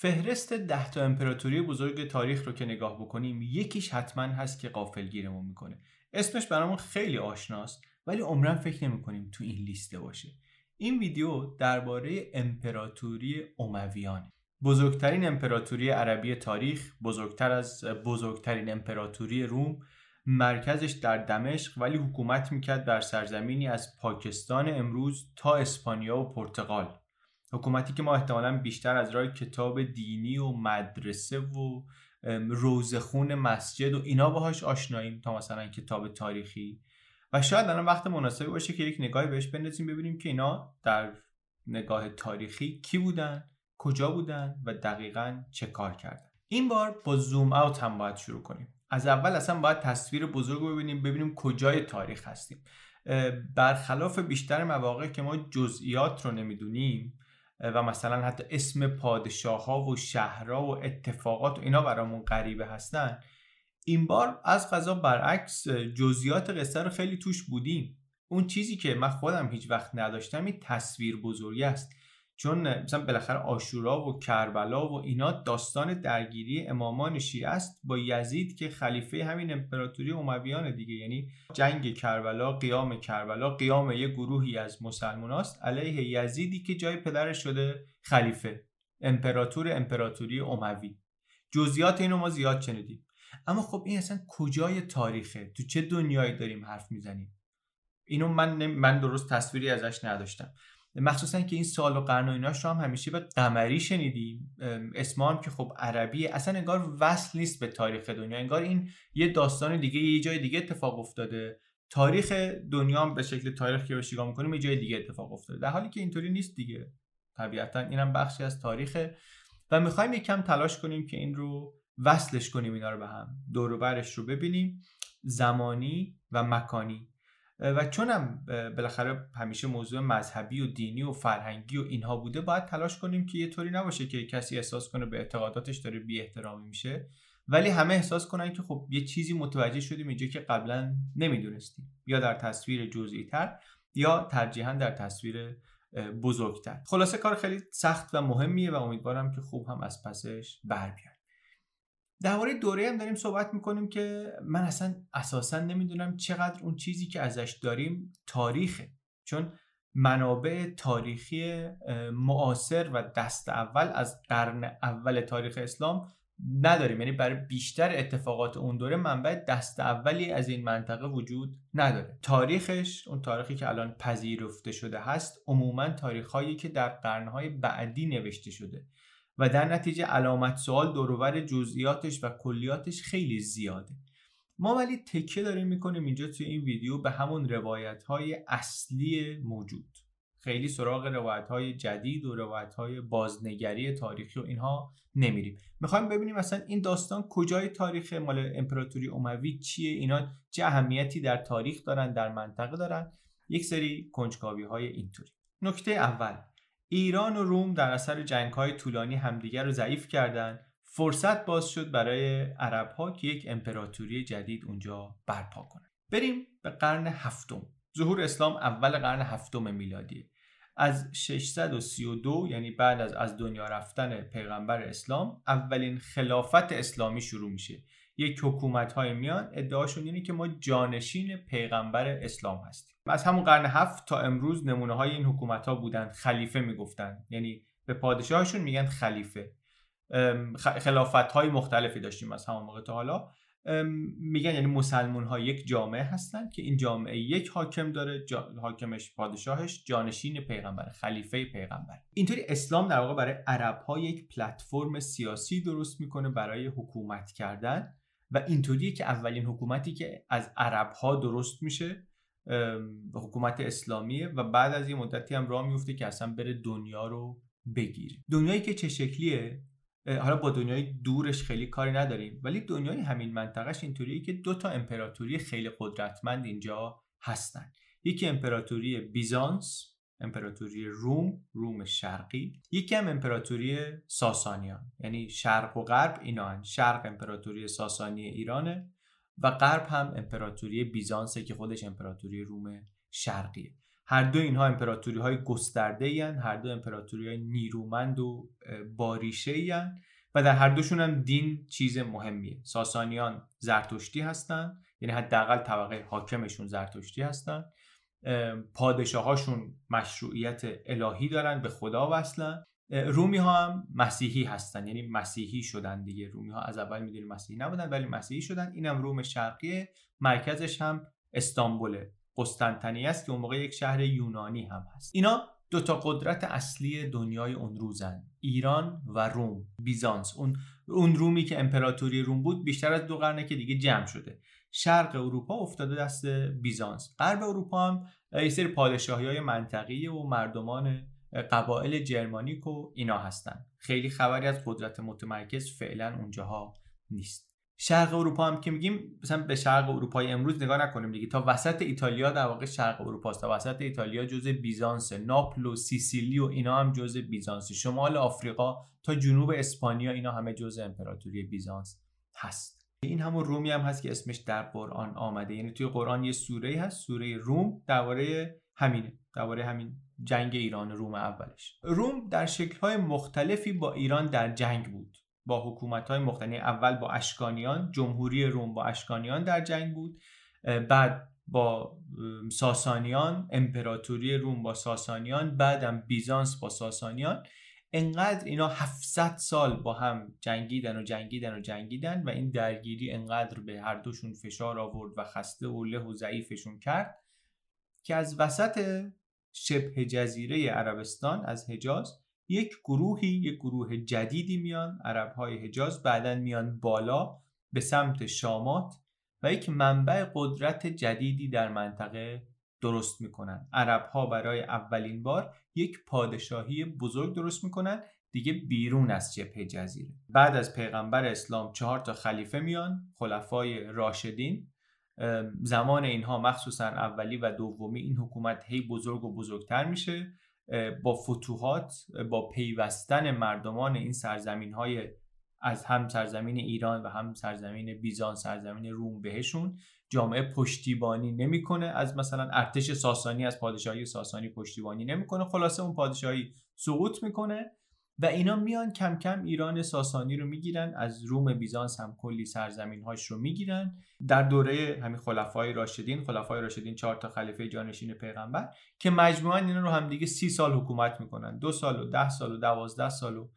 فهرست ده تا امپراتوری بزرگ تاریخ رو که نگاه بکنیم یکیش حتما هست که قافلگیرمون می‌کنه. اسمش برامون خیلی آشناست ولی عمرن فکر نمی‌کنیم تو این لیسته باشه. این ویدیو درباره امپراتوری امویانه بزرگترین امپراتوری عربی تاریخ بزرگتر از بزرگترین امپراتوری روم مرکزش در دمشق ولی حکومت می‌کرد بر سرزمینی از پاکستان امروز تا اسپانیا و پرتغال. حکومتی که ما احتمالا بیشتر از راه کتاب دینی و مدرسه و روزخون مسجد و اینا باهاش آشناییم تا مثلا کتاب تاریخی. و شاید الان وقت مناسبی باشه که یک نگاهی بهش بندازیم ببینیم که اینا در نگاه تاریخی کی بودن کجا بودن و دقیقا چه کار کردن. این بار با زوم اوت هم باید شروع کنیم. از اول اصلا باید تصویر بزرگ ببینیم ببینیم کجای تاریخ هستیم. برخلاف بیشتر مواقع که ما جزئیات رو نمی‌دونیم و مثلا حتی اسم پادشاه ها و شهرها و اتفاقات و اینا برامون غریبه هستن. این بار از غذا برعکس جزئیات قصه رو خیلی توش بودیم. اون چیزی که من خودم هیچ وقت نداشتم این تصویر بزرگی است. چون مثلا بالاخره آشورا و کربلا و اینا داستان درگیری امامان شیعه است با یزید که خلیفه همین امپراتوری امویان دیگه. یعنی جنگ کربلا قیام کربلا قیام یه گروهی از مسلمان است علیه یزیدی که جای پدرش شده خلیفه امپراتور امپراتوری اموی جزئیات اینو ما زیاد شنیدیم. اما خب این اصلا کجای تاریخه؟ تو چه دنیایی داریم حرف می‌زنیم؟ اینو من من درست تصویری ازش نداشتم. مخصوصا که این سال و قرن و ایناش رو هم همیشه به قمری شنیدیم. اسما هم که خب عربیه اصلا انگار وصل نیست به تاریخ دنیا. انگار این یه داستان دیگه یه جای دیگه اتفاق افتاده. تاریخ دنیا هم به شکل تاریخ که بهش نگاه می‌کنیم یه جای دیگه اتفاق افتاده. در حالی که اینطوری نیست دیگه. طبیعتا اینم بخشی از تاریخه و می‌خوایم یکم تلاش کنیم که این رو وصلش کنیم اینا رو به هم. دور رو ببینیم. زمانی و مکانی. و چونم بالاخره همیشه موضوع مذهبی و دینی و فرهنگی و اینها بوده باید تلاش کنیم که یه طوری نباشه که کسی احساس کنه به اعتقاداتش داره بی احترامی میشه. ولی همه احساس کنن که خب یه چیزی متوجه شدیم اینجا که قبلا نمی‌دونستیم. یا در تصویر جزئی تر یا ترجیحا در تصویر بزرگتر. خلاصه کار خیلی سخت و مهمیه و امیدوارم که خوب هم از پسش بر درباره دوره هم داریم صحبت می‌کنیم که من اصلا اساسا نمی‌دونم چقدر اون چیزی که ازش داریم تاریخه. چون منابع تاریخی معاصر و دست اول از قرن اول تاریخ اسلام نداریم. یعنی برای بیشتر اتفاقات اون دوره منبع دست اولی از این منطقه وجود نداره. تاریخش اون تاریخی که الان پذیرفته شده هست عموما تاریخهایی که در قرنهای بعدی نوشته شده. و در نتیجه علامت سوال دروبر جزئیاتش و کلیاتش خیلی زیاده. ما ولی تکیه داریم می‌کنیم اینجا توی این ویدیو به همون روایت های اصلی موجود. خیلی سراغ روایت های جدید و روایت های بازنگری تاریخی و اینها نمیریم. می‌خوایم ببینیم مثلا این داستان کجای تاریخ مال امپراتوری اموی چیه؟ اینا چه اهمیتی در تاریخ دارن در منطقه دارن؟ یک سری کنجکاوی های اینطوری. نکته اول. ایران و روم در اثر جنگ های طولانی همدیگر رو ضعیف کردند فرصت باز شد برای عرب ها که یک امپراتوری جدید اونجا برپا کنند بریم به قرن هفتم. ظهور اسلام اول قرن هفتم میلادی. از 632 یعنی بعد از از دنیا رفتن پیغمبر اسلام اولین خلافت اسلامی شروع میشه. یک حکومت های میان ادعاشون اینه که ما جانشین پیغمبر اسلام هستیم. از همون قرن هفت تا امروز نمونه های این حکومت ها بودن خلیفه می‌گفتن. یعنی به پادشاهشون میگن خلیفه. خلافت های مختلفی داشتیم از همون موقع تا حالا. میگن یعنی مسلمون ها یک جامعه هستن که این جامعه یک حاکم داره حاکمش پادشاهش جانشین پیغمبر خلیفه پیغمبر. اینطوری اسلام در واقع برای عرب ها یک پلتفرم سیاسی درست می‌کنه برای حکومت کردن و اینطوریه که اولین حکومتی که از عرب ها درست میشه حکومت اسلامیه و بعد از یه مدتی هم راه میفته که اصلا بره دنیا رو بگیره. دنیایی که چه شکلیه؟ حالا با دنیای دورش خیلی کاری نداریم. ولی دنیای همین منطقهش اینطوریه که دو تا امپراتوری خیلی قدرتمند اینجا هستن. یکی امپراتوری بیزانس امپراتوری روم روم شرقی. یکی هم امپراتوری ساسانیان. یعنی شرق و غرب اینا شرق امپراتوری ساسانی ایرانه و غرب هم امپراتوری بیزانسه که خودش امپراتوری روم شرقیه. هر دو اینها امپراتوری های گسترده هر دو امپراتوری های نیرومند و باریشه و در هر دوشون هم دین چیز مهمیه. ساسانیان زرتشتی هستند یعنی حداقل طبقه حاکمشون زرتشتی هستن. پادشاهاشون مشروعیت الهی دارن به خدا وصلن. رومی ها هم مسیحی هستن یعنی مسیحی شدن دیگه. رومی ها از اول می‌دونیم مسیحی نبودن ولی مسیحی شدن. اینم روم شرقیه مرکزش هم استانبوله. قسطنطنیه است که اون موقع یک شهر یونانی هم هست. اینا دو تا قدرت اصلی دنیای اون روزن. ایران و روم بیزانس. اون اون رومی که امپراتوری روم بود بیشتر از دو قرنه که دیگه جمع شده. شرق اروپا افتاده دست بیزانس. غرب اروپا هم یه سری پادشاهی های منطقی و مردمان قبایل جرمانیک و اینا هستن. خیلی خبری از قدرت متمرکز فعلا اونجاها نیست. شرق اروپا هم که میگیم مثلا به شرق اروپای امروز نگاه نکنیم دیگه. تا وسط ایتالیا در واقع شرق اروپا است تا وسط ایتالیا جزء بیزانس ناپل و سیسیلی و اینا هم جزء بیزانس. شمال آفریقا تا جنوب اسپانیا اینا همه جزء امپراتوری بیزانس هست. این همون رومی هم هست که اسمش در قرآن آمده. یعنی توی قرآن یه سوره هست. سوره روم درباره همینه. درباره همین جنگ ایران روم اولش. روم در شکل‌های مختلفی با ایران در جنگ بود. با حکومت‌های مختلف یعنی اول با اشکانیان جمهوری روم با اشکانیان در جنگ بود. بعد با ساسانیان امپراتوری روم با ساسانیان بعدم بیزانس با ساسانیان. انقدر اینا 700 سال با هم جنگیدن و جنگیدن و جنگیدن و این درگیری انقدر به هر دوشون فشار آورد و خسته و له و ضعیفشون کرد که از وسط شبه جزیره عربستان از حجاز یک گروهی یک گروه جدیدی میان عرب های حجاز بعدا میان بالا به سمت شامات و یک منبع قدرت جدیدی در منطقه درست می‌کنن. عرب ها برای اولین بار یک پادشاهی بزرگ درست می‌کنن دیگه بیرون از جبهه جزیره. بعد از پیغمبر اسلام چهار تا خلیفه میان خلفای راشدین. زمان اینها مخصوصا اولی و دومی این حکومت هی بزرگ و بزرگتر میشه. با فتوحات با پیوستن مردمان این سرزمین های از هم سرزمین ایران و هم سرزمین بیزان سرزمین روم بهشون. جامعه پشتیبانی نمی‌کنه. از مثلا ارتش ساسانی از پادشاهی ساسانی پشتیبانی نمی‌کنه. خلاصه اون پادشاهی سقوط می‌کنه. و اینا میان کم کم ایران ساسانی رو می‌گیرن از روم بیزانس هم کلی سرزمین هاش رو می‌گیرن. در دوره همین خلفای راشدین خلفای راشدین چهار تا خلیفه جانشین پیغمبر که مجموعا اینا رو هم دیگه سی سال حکومت می‌کنن. دو سال و ده سال و دوازده سال و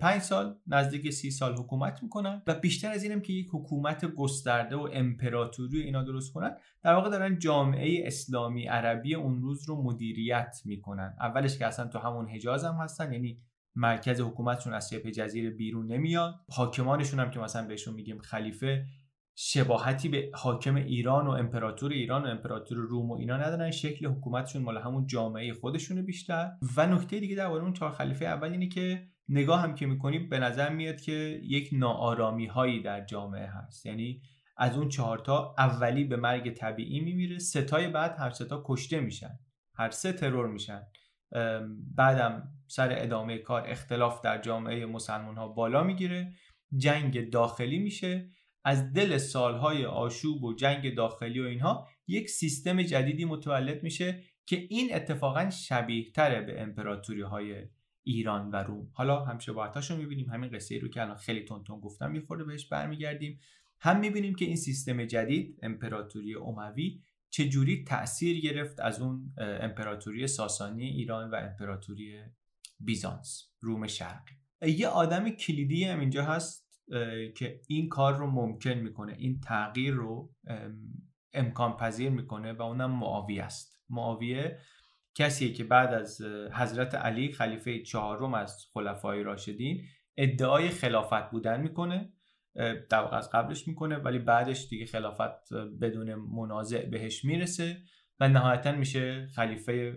پنج سال نزدیک سی سال حکومت می‌کنن و بیشتر از اینم که یک حکومت گسترده و امپراتوری اینا درست کنن در واقع دارن جامعه اسلامی عربی اون روز رو مدیریت می‌کنن. اولش که اصلا تو همون حجاز هم هستن یعنی مرکز حکومتشون از شبه جزیره بیرون نمیاد. حاکمانشون هم که مثلا بهشون میگیم خلیفه شباهتی به حاکم ایران و امپراتور ایران و امپراتور روم و اینا ندارن. شکل حکومتشون مال همون جامعه خودشونه بیشتر. و نکته دیگه در اون چهار خلیفه اول اینه که نگاه هم که می‌کنیم به نظر میاد که یک ناآرامی هایی در جامعه هست. یعنی از اون چهارتا اولی به مرگ طبیعی میمیره ستای بعد هر ستا کشته میشن. هر سه ترور میشن. بعدم سر ادامه کار اختلاف در جامعه مسلمان ها بالا می‌گیره. جنگ داخلی میشه. از دل سالهای آشوب و جنگ داخلی و اینها یک سیستم جدیدی متولد میشه که این اتفاقا شبیه تره به امپراتوری های ایران و روم. حالا هم شباهتاشو می‌بینیم. همین قصه رو که الان خیلی تون تون گفتم می‌خوره بهش برمیگردیم. هم می‌بینیم که این سیستم جدید امپراتوری اموی چجوری تاثیر گرفت از اون امپراتوری ساسانی ایران و امپراتوری بیزانس روم شرقی؟ یه آدم کلیدی هم اینجا هست که این کار رو ممکن می‌کنه این تغییر رو امکان پذیر می‌کنه و اونم معاویه است. معاویه کسیه که بعد از حضرت علی خلیفه چهارم از خلفای راشدین ادعای خلافت بودن می‌کنه. در واقع از قبلش می‌کنه ولی بعدش دیگه خلافت بدون منازع بهش می‌رسه و نهایتا میشه خلیفه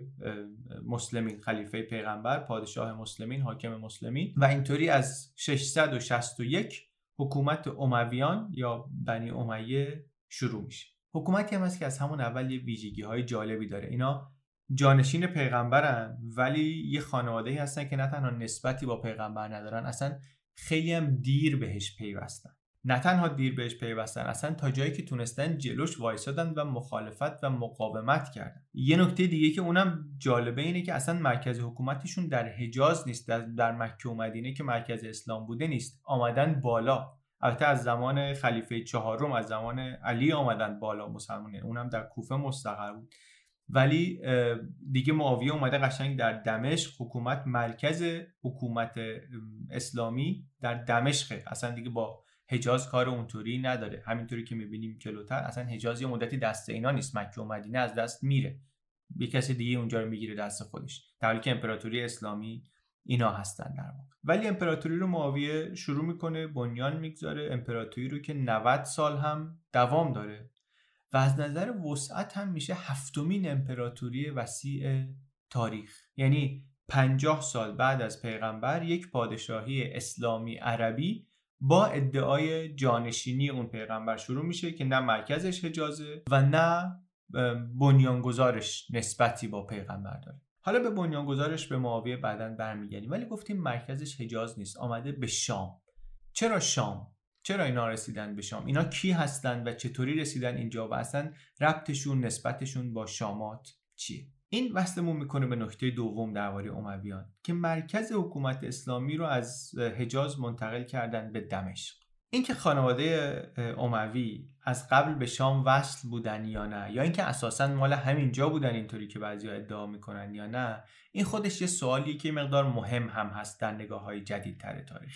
مسلمین خلیفه پیغمبر پادشاه مسلمین حاکم مسلمین و اینطوری از 661 حکومت امویان یا بنی امیه شروع میشه. حکومتی هم هست که از همون اول یه ویژگی های جالبی داره. اینا جانشین پیغمبرن ولی یه خانواده هستن که نه تنها نسبتی با پیغمبر ندارن اصلا خیلی هم دیر بهش پیوستن. نه تنها دیر بهش پیوستن اصلا تا جایی که تونستن جلوش وایسادن و مخالفت و مقاومت کردن. یه نکته دیگه که اونم جالبه اینه که اصلا مرکز حکومتشون در حجاز نیست در, در مکه و مدینه که مرکز اسلام بوده نیست. آمدن بالا. البته از زمان خلیفه چهارم از زمان علی آمدن بالا مسلمانه اونم در کوفه مستقر بود. ولی دیگه معاویه اومده قشنگ در دمشق حکومت مرکز حکومت اسلامی در دمشقه اصلا دیگه با حجاز کار اونطوری نداره. همینطوری که می‌بینیم جلوتر اصلا حجاز یه مدتی دست اینا نیست. مکه و مدینه از دست میره. یه کسی دیگه اونجا رو می‌گیره دست خودش. در حالی که امپراتوری اسلامی اینا هستن در واقع. ولی امپراتوری رو معاویه شروع می‌کنه بنیان می‌گذاره. امپراتوری رو که 90 سال هم دوام داره. و از نظر وسعت هم میشه هفتمین امپراتوری وسیع تاریخ. یعنی 50 سال بعد از پیغمبر یک پادشاهی اسلامی عربی با ادعای جانشینی اون پیغمبر شروع میشه که نه مرکزش حجازه و نه بنیانگذارش نسبتی با پیغمبر داره. حالا به بنیانگذارش به معاویه بعدا برمیگردیم. ولی گفتیم مرکزش حجاز نیست آمده به شام. چرا شام؟ چرا اینا رسیدن به شام؟ اینا کی هستند و چطوری رسیدن اینجا و اصلا ربطشون نسبتشون با شامات چیه؟ این وصلمون می‌کنه به نکته دوم درباره امویان که مرکز حکومت اسلامی رو از حجاز منتقل کردن به دمشق. اینکه خانواده اموی از قبل به شام وصل بودن یا نه یا اینکه اساسا مال همینجا بودن اینطوری که بعضی ادعا می‌کنن یا نه این خودش یه سوالیه که مقدار مهم هم هست در نگاه های جدید تر تاریخ.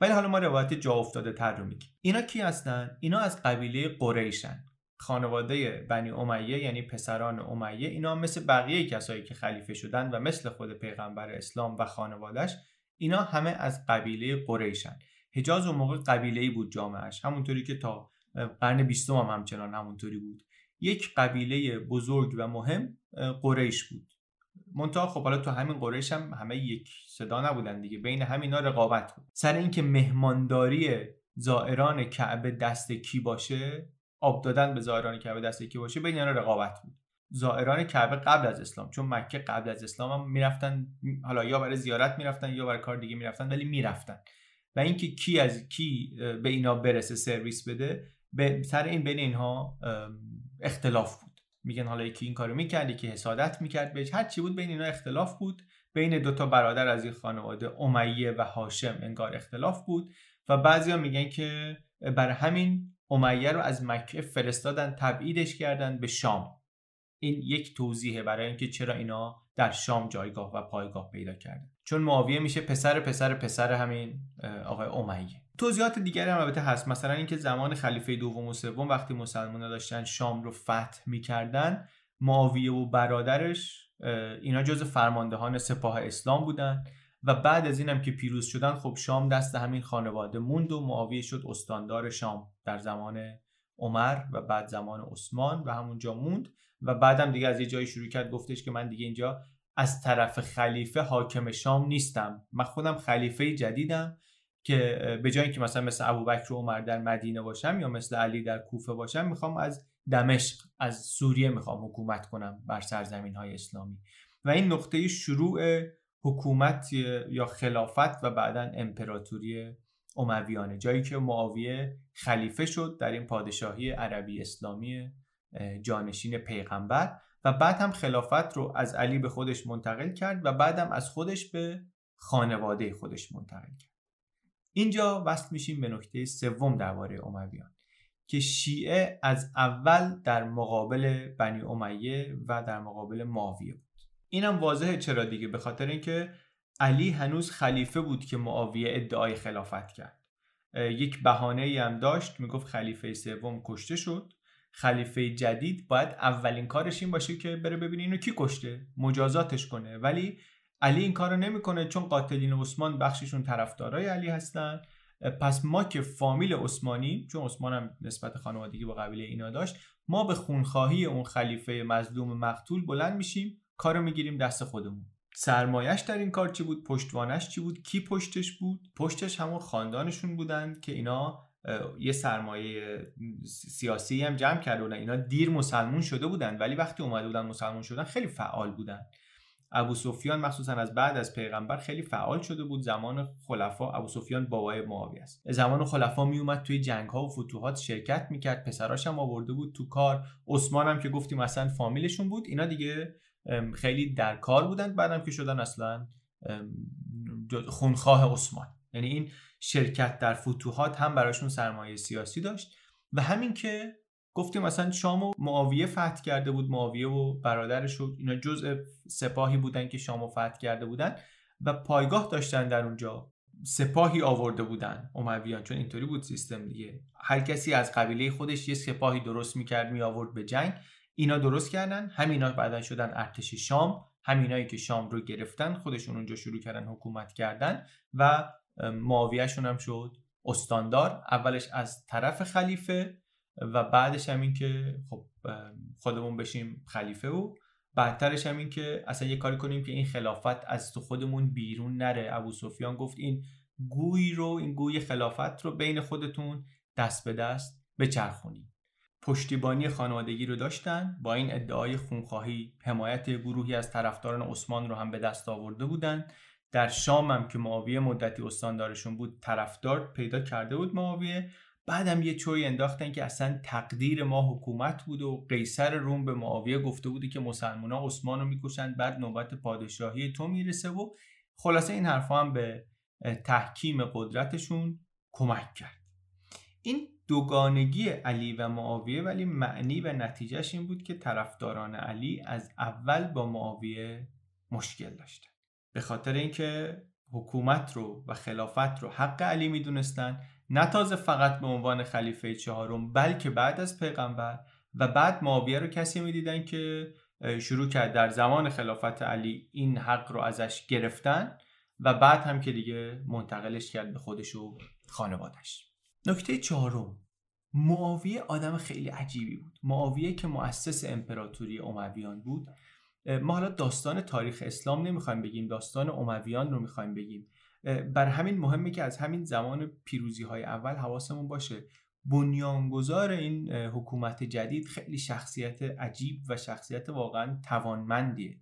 ولی حالا ما روایت جا افتاده تر رو میگیم. اینا کی هستن؟ اینا از قبیله قریشن. خانواده بنی امیه یعنی پسران امیه اینا مثل بقیه کسایی که خلیفه شدن و مثل خود پیغمبر اسلام و خانوادهش اینا همه از قبیله قریشن. حجاز اون موقع قبیله ای بود جامعش همونطوری که تا قرن بیستم هم همچنان همونطوری بود. یک قبیله بزرگ و مهم قریش بود. منتها خب حالا تو همین قریش هم همه یک صدا نبودن دیگه. بین همینا رقابت بود. سر اینکه مهمانداری زائران کعبه دست کی باشه آب دادن به زائران کعبه دست کی باشه بین اینا رقابت بود. زائران کعبه قبل از اسلام چون مکه قبل از اسلام هم می‌رفتن حالا یا برای زیارت می‌رفتن یا برای کار دیگه می‌رفتن ولی می‌رفتن. و اینکه کی از کی به اینا برسه سرویس بده به سر این بین اینها اختلاف بود. میگن حالا یکی این کارو می‌کرد یکی حسادت می‌کرد بهش. هر چی بود بین اینا اختلاف بود. بین دو تا برادر از این خانواده امیه و هاشم انگار اختلاف بود. و بعضیا میگن که برای همین امیه رو از مکه فرستادن تبعیدش کردن به شام. این یک توضیحه برای اینکه چرا اینا در شام جایگاه و پایگاه پیدا کردن. چون معاویه میشه پسر پسر پسر همین آقای امیه توضیحات دیگری هم البته هست. مثلا اینکه زمان خلیفه دوم و سوم وقتی مسلمان داشتن شام رو فتح می‌کردن معاویه و برادرش اینا جز فرماندهان سپاه اسلام بودن و بعد از اینم که پیروز شدن خب شام دست همین خانواده موند و معاویه شد استاندار شام در زمان عمر و بعد زمان عثمان و همونجا موند. و بعدم دیگه از یه جایی شروع کرد گفتش که من دیگه اینجا از طرف خلیفه حاکم شام نیستم. من خودم خلیفه جدیدم که به جای اینکه مثلا مثل ابوبکر و عمر در مدینه باشم یا مثل علی در کوفه باشم می‌خوام از دمشق از سوریه می‌خوام حکومت کنم بر سرزمین های اسلامی. و این نقطه شروع حکومت یا خلافت و بعدا امپراتوری امویانه جایی که معاویه خلیفه شد در این پادشاهی عربی اسلامی جانشین پیغمبر و بعد هم خلافت رو از علی به خودش منتقل کرد و بعدم از خودش به خانواده خودش منتقل کرد. اینجا وصل میشیم به نکته سوم درباره امویان که شیعه از اول در مقابل بنی امیه و در مقابل معاویه بود. اینم واضحه چرا دیگه؟ به خاطر اینکه علی هنوز خلیفه بود که معاویه ادعای خلافت کرد. یک بهانه ای هم داشت می‌گفت خلیفه سوم کشته شد. خلیفه جدید باید اولین کارش این باشه که بره ببینه اینو کی کشته مجازاتش کنه. ولی علی این کارو نمی‌کنه چون قاتلین عثمان بخششون طرفدارای علی هستن. پس ما که فامیل عثمانی چون عثمان هم نسبت خانوادگی با قبیله اینا داشت ما به خونخواهی اون خلیفه مظلوم مقتول بلند میشیم کارو می‌گیریم دست خودمون. سرمایش در این کار چی بود؟ پشتوانش چی بود؟ کی پشتش بود؟ پشتش همون خاندانشون بودن که اینا یه سرمایه سیاسی هم جمع کرده بودن. اینا دیر مسلمون شده بودن ولی وقتی اومده بودن مسلمون شدن خیلی فعال بودن. ابو سفیان مخصوصا از بعد از پیغمبر خیلی فعال شده بود. زمان خلفا ابو سفیان بابای معاویه است. زمان خلفا می اومد توی جنگ ها و فتوحات شرکت می‌کرد. پسراش هم آورده بود تو کار. عثمان هم که گفتیم اصلا فامیلشون بود. اینا دیگه خیلی در کار بودن بعدم که شدن اصلا خونخواه عثمان. یعنی این شرکت در فتوحات هم براشون سرمایه سیاسی داشت. و همین که گفتیم مثلا شام و معاویه فتح کرده بود معاویه و برادرش و اینا جزء سپاهی بودن که شام و فتح کرده بودن و پایگاه داشتن در اونجا سپاهی آورده بودن امویان چون اینطوری بود سیستم دیگه. هر کسی از قبیله خودش یه سپاهی درست می‌کرد می آورد به جنگ. اینا درست کردن. همینا بعدا شدن ارتش شام. همینایی که شام رو گرفتن خودشون اونجا شروع کردن حکومت کردن و معاویهشون هم شد. استاندار اولش از طرف خلیفه و بعدش هم این که خب خودمون بشیم خلیفه و بعدترش هم این که اصلا یه کاری کنیم که این خلافت از تو خودمون بیرون نره. ابو سفیان گفت این گوی رو این گوی خلافت رو بین خودتون دست به دست بچرخونیم پشتیبانی خانوادگی رو داشتن. با این ادعای خونخواهی حمایت گروهی از طرفداران عثمان رو هم به دست آورده بودن. در شام هم که معاویه مدتی استاندارشون بود طرفدار پیدا کرده بود معاویه. بعدم یه چوی انداختن که اصلا تقدیر ما حکومت بود و قیصر روم به معاویه گفته بودی که ها عثمان رو می‌کشن بعد نوبت پادشاهی تو می‌رسه و خلاصه این حرفا هم به تحکیم قدرتشون کمک کرد. این دوگانگی علی و معاویه ولی معنی و نتیجهش این بود که طرفداران علی از اول با معاویه مشکل داشتن. به خاطر اینکه حکومت رو و خلافت رو حق علی می‌دونستن نه تازه فقط به عنوان خلیفه چهارم بلکه بعد از پیغمبر و بعد معاویه رو کسی می‌دیدن که شروع کرد در زمان خلافت علی این حق رو ازش گرفتن و بعد هم که دیگه منتقلش کرد به خودش و خانوادش. نکته چهارم معاویه آدم خیلی عجیبی بود. معاویه که مؤسس امپراتوری امویان بود ما حالا داستان تاریخ اسلام نمی‌خوایم بگیم داستان امویان رو می‌خوایم بگیم. بر همین مهمه که از همین زمان پیروزی های اول حواسمون باشه. بنیانگذار این حکومت جدید خیلی شخصیت عجیب و شخصیت واقعا توانمندیه.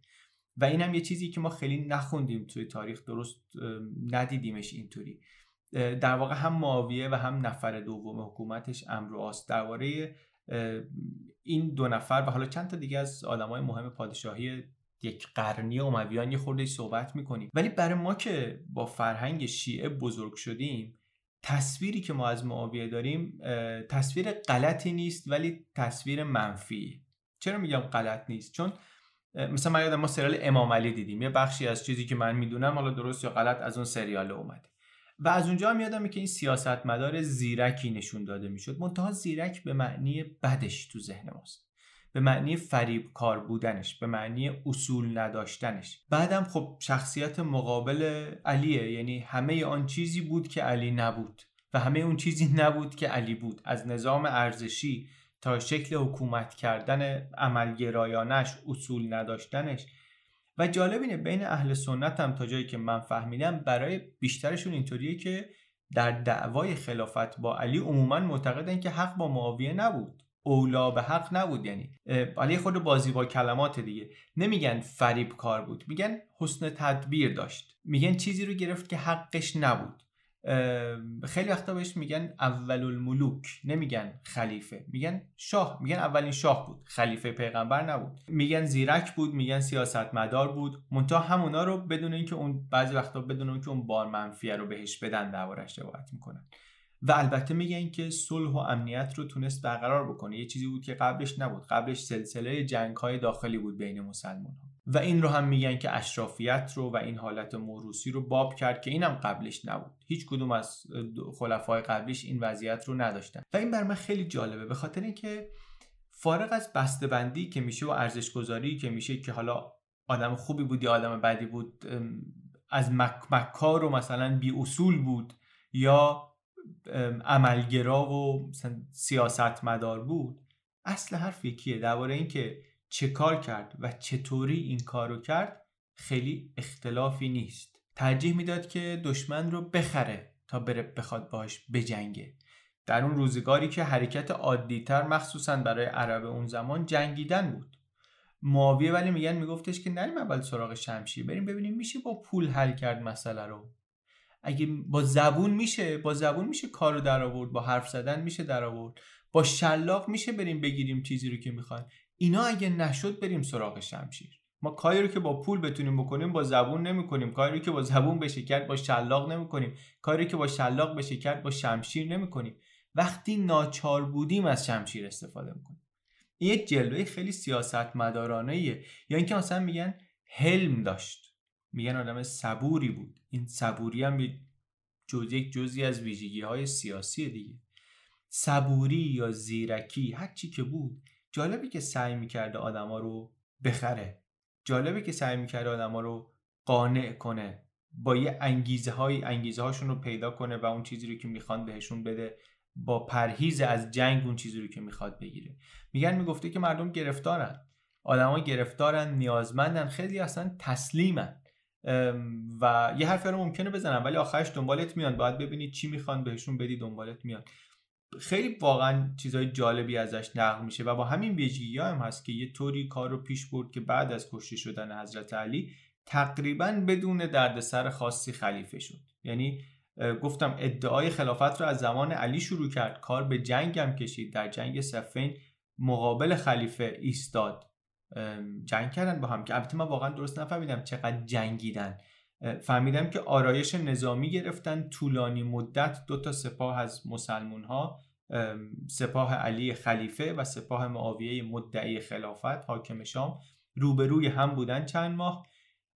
و این هم یه چیزی که ما خیلی نخوندیم توی تاریخ درست ندیدیمش اینطوری. در واقع هم معاویه و هم نفر دوم حکومتش امرو درباره این دو نفر و حالا چند تا دیگه از آدمای مهم پادشاهی یک قرنی امویان یه خورده صحبت می‌کنیم. ولی برای ما که با فرهنگ شیعه بزرگ شدیم تصویری که ما از معاویه داریم تصویر غلطی نیست ولی تصویر منفی. چرا میگم غلط نیست؟ چون مثلا من یادم ما سریال امام علی دیدیم. یه بخشی از چیزی که من می‌دونم حالا درست یا غلط از اون سریال اومده. و از اونجا هم یادمه که این سیاستمدار زیرکی نشون داده می‌شد. منتها زیرک به معنی بدش تو ذهن ماست. به معنی فریب کار بودنش به معنی اصول نداشتنش. بعدم خب شخصیت مقابل علیه یعنی همه آن چیزی بود که علی نبود و همه اون چیزی نبود که علی بود. از نظام ارزشی تا شکل حکومت کردن عملگرایانش اصول نداشتنش و جالب اینه بین اهل سنت هم تا جایی که من فهمیدم برای بیشترشون اینطوریه که در دعوای خلافت با علی عموما معتقدن که حق با معاویه نبود. اولا به حق نبود یعنی علی خود بازی با کلمات دیگه. نمیگن فریب کار بود میگن حسن تدبیر داشت. میگن چیزی رو گرفت که حقش نبود. خیلی وقتا بهش میگن اول الملوک نمیگن خلیفه. میگن شاه. میگن اولین شاه بود. خلیفه پیغمبر نبود. میگن زیرک بود. میگن سیاستمدار بود. منتها همونا رو بدون اینکه اون بعضی وقتا بدون اینکه اون بار منفیه رو بهش بدن دربارش روایت می‌کنن. و البته میگن که صلح و امنیت رو تونست برقرار بکنه. یه چیزی بود که قبلش نبود. قبلش سلسله جنگ های داخلی بود بین مسلمان و این رو هم میگن که اشرافیت رو و این حالت موروسی رو باب کرد که اینم قبلش نبود. هیچ کدوم از خلفای قبلیش این وضعیت رو نداشتن. و این بر من خیلی جالبه. به خاطر اینکه فارغ از بسته‌بندی که میشه و ارزش گذاری که میشه که حالا آدم خوبی بود یا آدم بدی بود از مک مکار و مثلا بی اصول بود یا عملگرا و سیاست مدار بود اصل حرف یکیه. درباره اینکه چه کار کرد و چطوری این کار رو کرد خیلی اختلافی نیست. ترجیح می‌داد که دشمن رو بخره تا بره بخواد باش بجنگه. در اون روزگاری که حرکت عادیتر مخصوصا برای عرب اون زمان جنگیدن بود. معاویه ولی میگن میگفتش که نریم اول سراغ شمشیر بریم ببینیم میشه با پول حل کرد مسئله رو. اگه با زبون میشه با زبون میشه کارو در آورد با حرف زدن میشه در آورد با شلاق میشه بریم بگیریم چیزی رو که می‌خوایم. اینا اگه نشد بریم سراغ شمشیر. ما کاری رو که با پول بتونیم بکنیم با زبون نمی‌کنیم. کاری رو که با زبون بشه کرد با شلاق نمی‌کنیم. کاری که با شلاق بشه کرد با شمشیر نمی‌کنیم. وقتی ناچار بودیم از شمشیر استفاده می‌کنیم. این یک جلوه خیلی سیاست مدارانه یا اینکه مثلا میگن حلم داشت. میگن آدم صبوری بود. این صبوری هم جز یک جزی از ویژگی های سیاسی دیگه. صبوری یا زیرکی هر چی که بود جالبی که سعی می‌کرده آدما رو بخره. جالبه که سعی می‌کرده آدما رو قانع کنه. با یه انگیزه های انگیزه هاشون رو پیدا کنه و اون چیزی رو که می‌خوان بهشون بده با پرهیز از جنگ اون چیزی رو که می‌خواد بگیره. میگن می‌گفته که مردم گرفتارن. آدما گرفتارن نیازمندن خیلی اصلا تسلیمن. و یه حرفی رو ممکنه بزنن ولی آخرش دنبالت میان. باید ببینید چی می‌خوان بهشون بدی دنبالت میان. خیلی واقعا چیزهای جالبی ازش نقل میشه و با همین ویژگی هم هست که یه طوری کار رو پیش برد که بعد از کشته شدن حضرت علی تقریبا بدون دردسر خاصی خلیفه شد. یعنی گفتم ادعای خلافت رو از زمان علی شروع کرد. کار به جنگ هم کشید. در جنگ صفین مقابل خلیفه ایستاد. جنگ کردن با هم. که البته من واقعا درست نفهمیدم چقدر جنگیدن. فهمیدم که آرایش نظامی گرفتن طولانی مدت دو تا سپاه از مسلمون ها سپاه علی خلیفه و سپاه معاویه مدعی خلافت حاکم شام روبروی هم بودن چند ماه.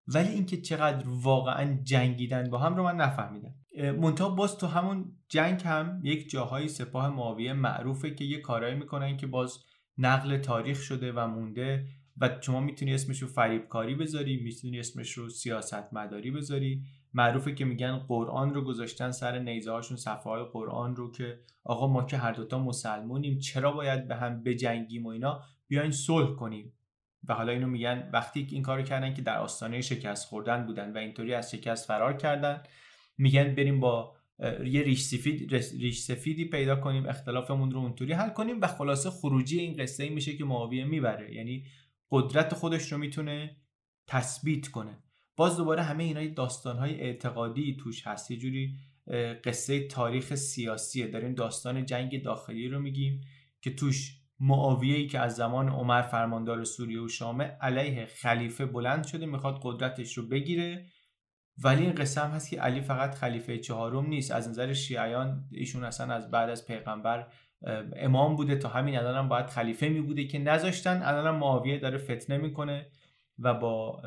ولی اینکه چقدر واقعا جنگیدن با هم رو من نفهمیدم. منتها باز تو همون جنگ هم یک جاهای سپاه معاویه معروفه که یه کارایی می‌کنن که باز نقل تاریخ شده و مونده. و شما می‌تونی اسمش رو فریبکاری بذاری می‌تونی اسمش رو سیاست مداری بذاری. معروفه که میگن قرآن رو گذاشتن سر نیزه هاشون صفحه های قرآن رو که آقا ما که هر دوتا مسلمونیم چرا باید به هم بجنگیم و اینا؟ بیاین صلح کنیم. و حالا اینو میگن وقتی این کارو کردن که در آستانه شکست خوردن بودن و اینطوری از شکست فرار کردن میگن بریم با یه ریش سفید ریش سفیدی پیدا کنیم اختلافمون رو اونطوری حل کنیم و خلاصه خروجی این قصه ای میشه که معاویه می‌بره. یعنی قدرت خودش رو می‌تونه تثبیت کنه. باز دوباره همه اینا داستانهای اعتقادی توش هست. یه جوری قصه تاریخ سیاسیه. داریم داستان جنگ داخلی رو میگیم که توش معاویه که از زمان عمر فرماندار سوریه و شامه علیه خلیفه بلند شده می‌خواد قدرتش رو بگیره. ولی این قصه هم هست که علی فقط خلیفه چهارم نیست. از نظر شیعیان ایشون اصلا از بعد از پیغمبر امام بوده تا همین الان هم باید خلیفه می بوده که نذاشتن. الان هم معاویه داره فتنه می‌کنه و با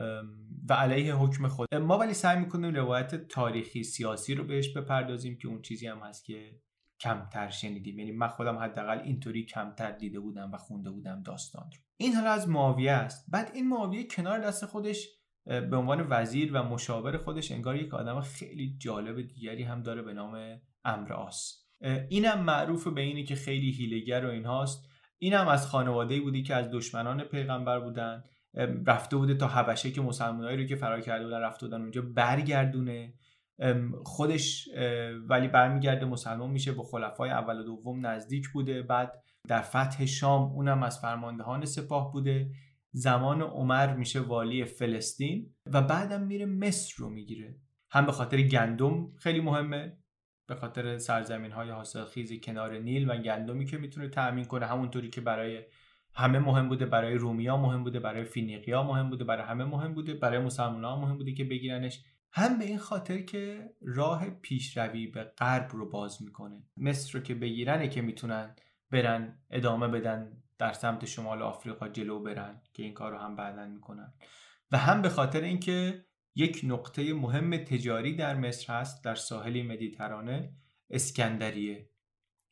و علیه حکم خود. ما ولی سعی می‌کنیم روایت تاریخی سیاسی رو بهش بپردازیم که اون چیزی هم هست که کمتر شنیدیم. یعنی من خودم حداقل اینطوری کمتر دیده بودم و خونده بودم داستان رو. این حالا از معاویه است. بعد این معاویه کنار دست خودش به عنوان وزیر و مشاور خودش انگار یک آدم خیلی جالب دیگری هم داره به نام امرآس اینم معروف به اینی که خیلی هیلگر و اینهاست. اینم از خانواده بودی که از دشمنان پیغمبر بودن. رفته بوده تا حبشه که مسلمانایی رو که فرار کرده بودن رفته بودن اونجا برگردونه. خودش ولی برمیگرده مسلمان میشه به خلفای اول و دوم نزدیک بوده. بعد در فتح شام اونم از فرماندهان سپاه بوده. زمان عمر میشه والی فلسطین و بعدم میره مصر رو می‌گیره. هم به خاطر گندم خیلی مهمه. به خاطر سرزمین های حاصلخیز کنار نیل و گندمی که می‌تونه تأمین کنه همونطوری که برای همه مهم بوده برای رومیا مهم بوده برای فینیقیا مهم بوده برای همه مهم بوده برای مسلمان ها مهم بوده که بگیرنش. هم به این خاطر که راه پیشروی به غرب رو باز می‌کنه. مصر رو که بگیرنه که می‌تونن برن ادامه بدن در سمت شمال آفریقا جلو برن که این کار رو هم بعدا می‌کنن. و هم به خاطر اینکه یک نقطه مهم تجاری در مصر هست در ساحل مدیترانه اسکندریه.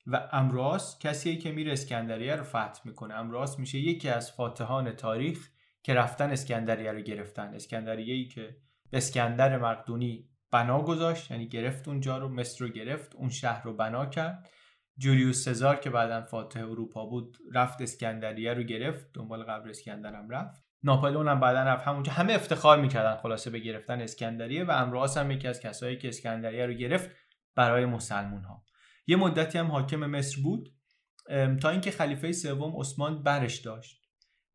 و امراس کسیه که میره اسکندریه رو فتح می‌کنه. امراس میشه یکی از فاتحان تاریخ که رفتن اسکندریه رو گرفتن. اسکندریه ای که اسکندر مقدونی بنا گذاشت یعنی گرفت اونجا رو مصر رو گرفت اون شهر رو بنا کرد. جولیوس سزار که بعدا فاتح اروپا بود رفت اسکندریه رو گرفت دنبال قبر اسکندر هم رفت. ناپلئون هم بعدا رفت همونجا. همه افتخار می‌کردن خلاصه به گرفتن اسکندریه و امراس هم یکی از کسایی که اسکندریه رو گرفت برای مسلمون ها یه مدتی هم حاکم مصر بود تا اینکه خلیفه سوم عثمان برش داشت.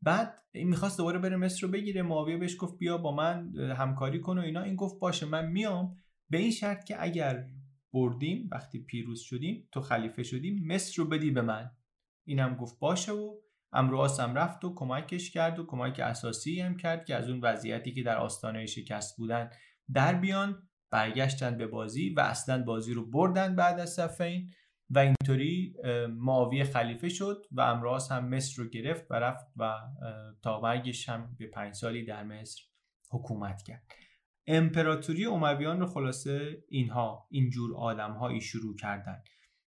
بعد این می‌خواست دوباره بره مصر رو بگیره. معاویه بهش گفت بیا با من همکاری کن و اینا. این گفت باشه من میام. به این شرط که اگر بردیم وقتی پیروز شدیم تو خلیفه شدیم مصر رو بدی به من. اینم گفت باشه و امروز هم رفت و کمکش کرد و کمک اساسی هم کرد که از اون وضعیتی که در آستانه شکست بودن در بیان برگشتن به بازی و اصلا بازی رو بردن بعد از صفین و اینطوری معاویه خلیفه شد و امراض هم مصر رو گرفت و رفت و تا مرگش هم به پنج سالی در مصر حکومت کرد. امپراتوری امویان رو خلاصه اینها اینجور آدمهایی شروع کردن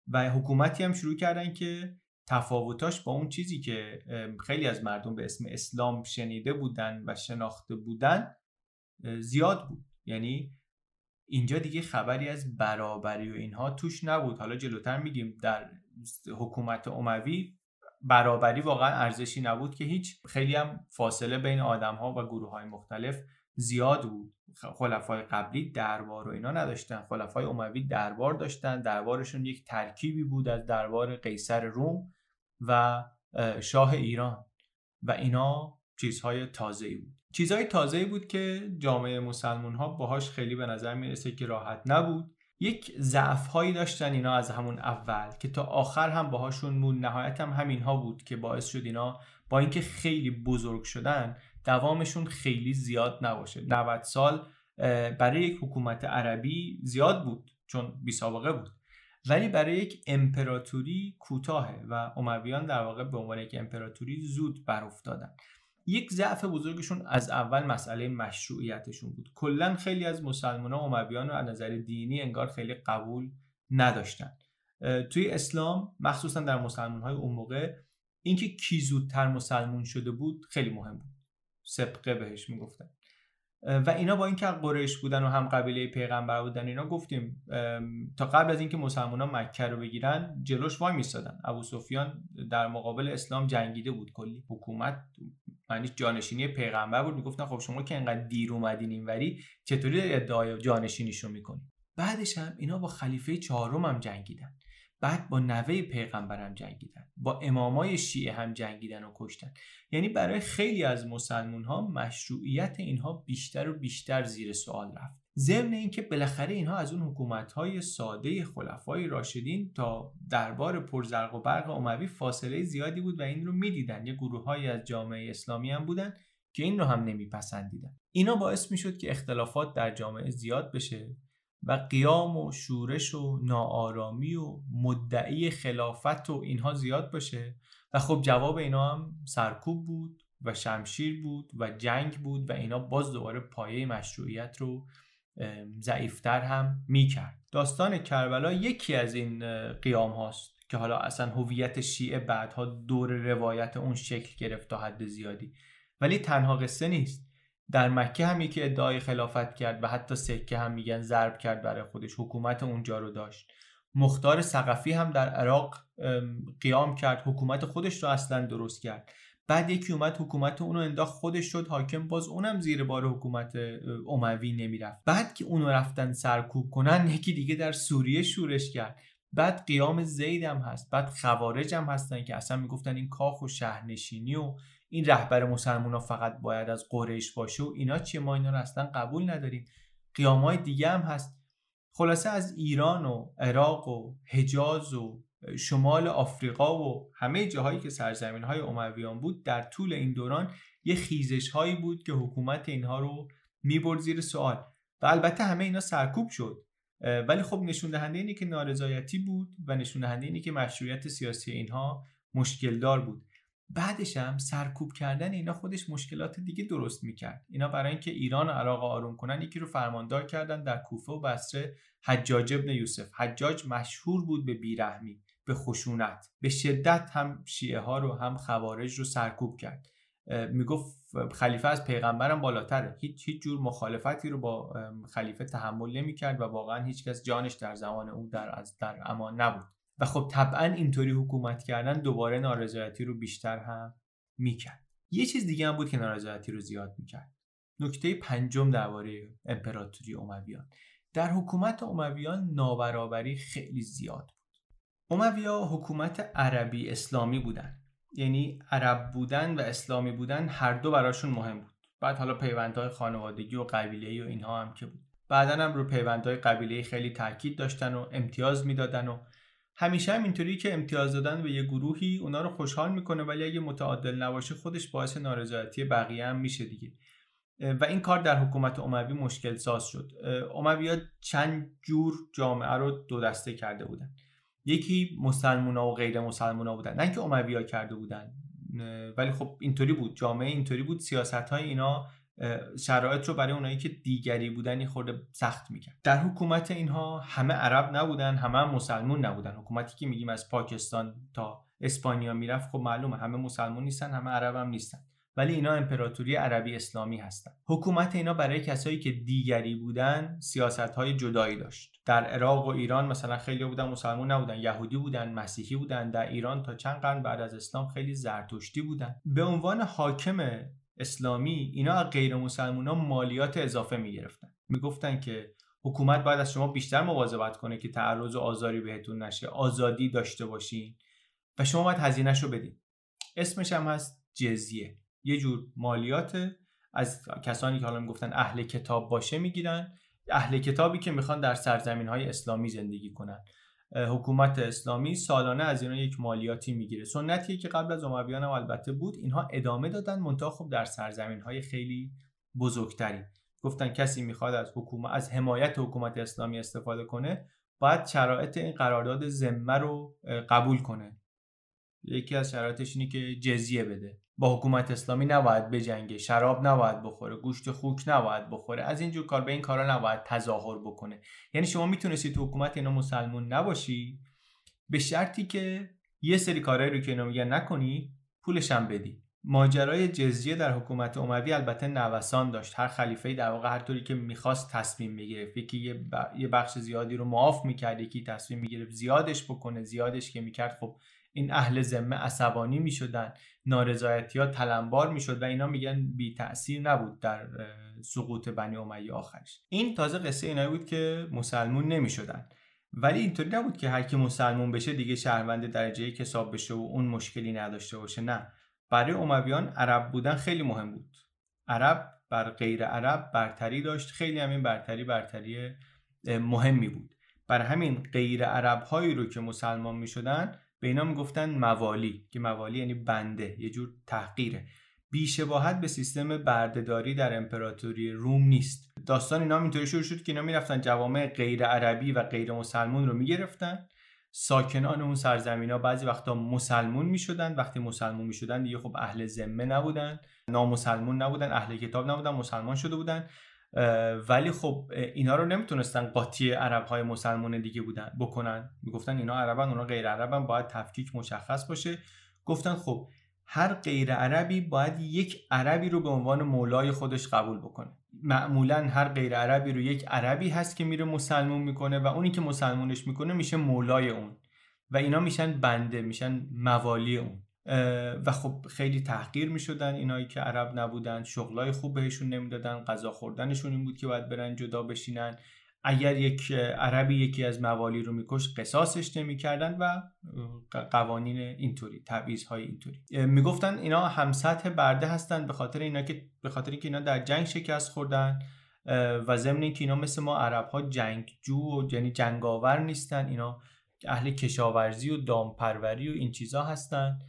و حکومتی هم شروع کردن که تفاوتاش با اون چیزی که خیلی از مردم به اسم اسلام شنیده بودن و شناخته بودن زیاد بود. یعنی اینجا دیگه خبری از برابری و اینها توش نبود. حالا جلوتر میگیم در حکومت اموی برابری واقعا ارزشی نبود که هیچ خیلی هم فاصله بین آدم ها و گروه های مختلف زیاد بود. خلفای قبلی دربار و اینا نداشتن خلفای اموی دربار داشتن دربارشون یک ترکیبی بود از دربار قیصر روم. و شاه ایران و اینا چیزهای تازه‌ای بود. چیزهای تازه‌ای بود که جامعه مسلمون ها باهاش خیلی به نظر می‌رسه که راحت نبود. یک ضعف هایی داشتن اینا از همون اول که تا آخر هم باهاشون مون نهایت هم همین ها بود که باعث شد اینا با اینکه خیلی بزرگ شدن دوامشون خیلی زیاد نباشه. 90 سال برای یک حکومت عربی زیاد بود چون بی سابقه بود. ولی برای یک امپراتوری کوتاهه و امویان در واقع به عنوان یک امپراتوری زود بر افتادن یک ضعف بزرگشون از اول مسئله مشروعیتشون بود. کلا خیلی از مسلمان ها امویان رو از نظر دینی انگار خیلی قبول نداشتن. توی اسلام مخصوصا در مسلمان های اون موقع اینکه کی زودتر مسلمون شده بود خیلی مهم بود. سبقه بهش می‌گفتن. و اینا با اینکه قریش بودن و هم قبیله پیغمبر بودن اینا گفتیم تا قبل از اینکه مسلمان ها مکه رو بگیرن جلوش وای میستادن. ابو سفیان در مقابل اسلام جنگیده بود کلی. حکومت معنیش جانشینی پیغمبر بود. می‌گفتن خب شما که انقدر دیر اومدین اینوری چطوری ادعای جانشینیشو می‌کنین بعدش هم اینا با خلیفه چهارم هم جنگیدن. بعد با نوه پیغمبرم جنگیدن با امامای شیعه هم جنگیدن و کشتن. یعنی برای خیلی از مسلمون ها مشروعیت اینها بیشتر و بیشتر زیر سوال رفت. ضمن اینکه بالاخره اینها از اون حکومت های ساده خلفای راشدین تا دربار پرزرق و برق اموی فاصله زیادی بود و این رو می‌دیدن. یه گروه از جامعه اسلامی هم بودن که این رو هم نمیپسندیدن. اینا باعث می‌شد که اختلافات در جامعه زیاد بشه. و قیام و شورش و ناآرامی و مدعی خلافت و اینها زیاد باشه. و خب جواب اینا هم سرکوب بود و شمشیر بود و جنگ بود و اینا باز دوباره پایه مشروعیت رو ضعیفتر هم می‌کرد. داستان کربلا یکی از این قیام هاست که حالا اصلا هویت شیعه بعدها دور روایت اون شکل گرفت تا حد زیادی. ولی تنها قصه نیست. در مکه هم یکی ادعای خلافت کرد و حتی سکه هم میگن ضرب کرد برای خودش حکومت اونجا رو داشت. مختار سقفی هم در عراق قیام کرد حکومت خودش رو اصلا درست کرد. بعد یکی اومد حکومت اونو انداخت خودش شد حاکم باز اونم زیر بار حکومت اموی نمی‌رفت. بعد که اونو رفتن سرکوب کنن یکی دیگه در سوریه شورش کرد. بعد قیام زید هم هست بعد خوارج هم هستن که اصلا می‌گفتن این کاخ و شهرنشینی و این رهبر مسلمان ها فقط باید از قریش باشه و اینا چیه؟ ما اینا رو اصلا قبول نداریم. قیام های دیگه هم هست. خلاصه از ایران و عراق و حجاز و شمال آفریقا و همه جاهایی که سرزمین های امویان بود در طول این دوران یه خیزش هایی بود که حکومت اینها رو می‌برد زیر سوال. و البته همه اینا سرکوب شد. ولی خب نشون دهنده اینه که نارضایتی بود و نشون دهنده اینه که مشروعیت سیاسی اینها مشکل دار بود. بعدش هم سرکوب کردن اینا خودش مشکلات دیگه درست می‌کرد. اینا برای اینکه ایران و عراق آروم کنن یکی رو فرماندار کردن در کوفه و بصره حجاج ابن یوسف. حجاج مشهور بود به بیرحمی به خشونت به شدت هم شیعه ها رو هم خوارج رو سرکوب کرد. می‌گفت خلیفه از پیغمبرم بالاتره. هیچ هیچ جور مخالفتی رو با خلیفه تحمل نمی‌کرد و واقعا هیچکس جانش در زمان او در از در امان نبود. و خب طبعا اینطوری حکومت کردن دوباره نارضایتی رو بیشتر هم می‌کرد. یه چیز دیگه هم بود که نارضایتی رو زیاد می‌کرد. نکته پنجم درباره امپراتوری امویان در حکومت امویان نابرابری خیلی زیاد بود. امویا حکومت عربی اسلامی بودن. یعنی عرب بودن و اسلامی بودن هر دو براشون مهم بود. بعد حالا پیوندهای خانوادگی و قبیله‌ای و اینها هم که بود. بعدا هم رو پیوندهای قبیله‌ای خیلی تاکید داشتن و امتیاز می‌دادن و همیشه هم اینطوری که امتیاز دادن به یه گروهی اونا رو خوشحال می‌کنه ولی اگه متعادل نباشه خودش باعث نارضایتی بقیه هم میشه دیگه. و این کار در حکومت اموی مشکل ساز شد. امویات چند جور جامعه رو دو دسته کرده بودن. یکی مسلمونا و غیر مسلمونا بودن. نه که امویا کرده بودن ولی خب اینطوری بود. جامعه اینطوری بود سیاست های اینا شرایط رو برای اونایی که دیگری بودن خورده سخت می‌کرد. در حکومت اینها همه عرب نبودن همه هم مسلمون نبودن. حکومتی که میگیم از پاکستان تا اسپانیا می‌رفت خب معلومه همه مسلمون نیستن همه عرب هم نیستن. ولی اینا امپراتوری عربی اسلامی هستن. حکومت اینا برای کسایی که دیگری بودن سیاست های جدایی داشت. در عراق و ایران مثلا خیلی بودن مسلمان نبودن یهودی بودن مسیحی بودن. در ایران تا چند قرن بعد از اسلام خیلی زرتشتی بودن. به عنوان حاکم اسلامی اینا از غیر مسلمان ها مالیات اضافه می‌گرفتن. می‌گفتن که حکومت باید از شما بیشتر مواظبت کنه که تعرض و آزاری بهتون نشه. آزادی داشته باشین و شما باید هزینهش رو بدین. اسمش هم هست جزیه. یه جور مالیات از کسانی که حالا می‌گفتن اهل کتاب باشه می‌گیرن. اهل کتابی که می‌خوان در سرزمین های اسلامی زندگی کنن. حکومت اسلامی سالانه از اینا یک مالیاتی می‌گیره. سنتیه که قبل از امویان هم البته بود اینها ادامه دادن منتها خب در سرزمین های خیلی بزرگتری. گفتن کسی می‌خواد از حکومت از حمایت حکومت اسلامی استفاده کنه باید شرایط این قرارداد ذمه رو قبول کنه. یکی از شرایطش اینه که جزیه بده. با حکومت اسلامی نباید بجنگه شراب نباید بخوره گوشت خوک نباید بخوره. از اینجور کار به این کارا نباید تظاهر بکنه. یعنی شما می‌تونستی تو حکومت اینا مسلمون نباشی به شرطی که یه سری کارهایی رو که اینا میگن نکنی پولش هم بدی. ماجرای جزیه در حکومت اموی البته نوسان داشت. هر خلیفه در واقع هر طوری که می‌خواست تصمیم بگیره یکی یه بخش زیادی رو معاف می‌کرد یکی تصمیم می‌گرفت زیادش بکنه. زیادش که می‌کرد خب این اهل ذمه عصبانی می‌شدن نارضایتی ها تلمبار می‌شد و اینا میگن بی تاثیر نبود در سقوط بنی امیه آخرش. این تازه قصه اینا بود که مسلمون نمی‌شدن. ولی اینطوری نبود که هر کی مسلمون بشه دیگه شهروند درجه یک حساب بشه و اون مشکلی نداشته باشه نه. برای امویان عرب بودن خیلی مهم بود. عرب بر غیر عرب برتری داشت. خیلی همین برتری برتری مهمی بود. بر همین غیر عرب هایی رو که مسلمان می شدن به اینا می‌گفتن موالی که موالی یعنی بنده یه جور تحقیره. بیشباهت به سیستم بردهداری در امپراتوری روم نیست. داستان اینا اینطوری شروع شد که اینا می‌رفتن جوامع غیر عربی و غیر مسلمون رو می‌گرفتن. ساکنان اون سرزمین ها بعضی وقتا مسلمون می‌شدن. وقتی مسلمون می‌شدن دیگه خب اهل ذمه نبودن. نامسلمون نبودن اهل کتاب نبودن مسلمان شده بودن. ولی خب اینا رو نمی‌تونستن قاطی عرب های مسلمان دیگه بودن بکنن. می‌گفتن اینا عربن اونا غیر عربن باید تفکیک مشخص باشه. گفتن خب هر غیر عربی باید یک عربی رو به عنوان مولای خودش قبول بکنه. معمولا هر غیر عربی رو یک عربی هست که میره مسلمون می‌کنه و اونی که مسلمونش می‌کنه میشه مولای اون. و اینا میشن بنده میشن موالی اون. و خب خیلی تحقیر می شدن اینایی که عرب نبودن. شغلای خوب بهشون نمی‌دادن غذا خوردنشون این بود که باید برن جدا بشینن. اگر یک عربی یکی از موالی رو میکش قصاصش نمی‌کردن و قوانین اینطوری تبعیض های اینطوری می‌گفتن اینا هم سطح برده هستن به خاطر اینا که به خاطر اینکه اینا در جنگ شکست خوردن و ضمن اینکه اینا مثل ما عرب ها جنگجو و یعنی جنگاور نیستن. اینا اهل کشاورزی و دامپروری و این چیزا هستن.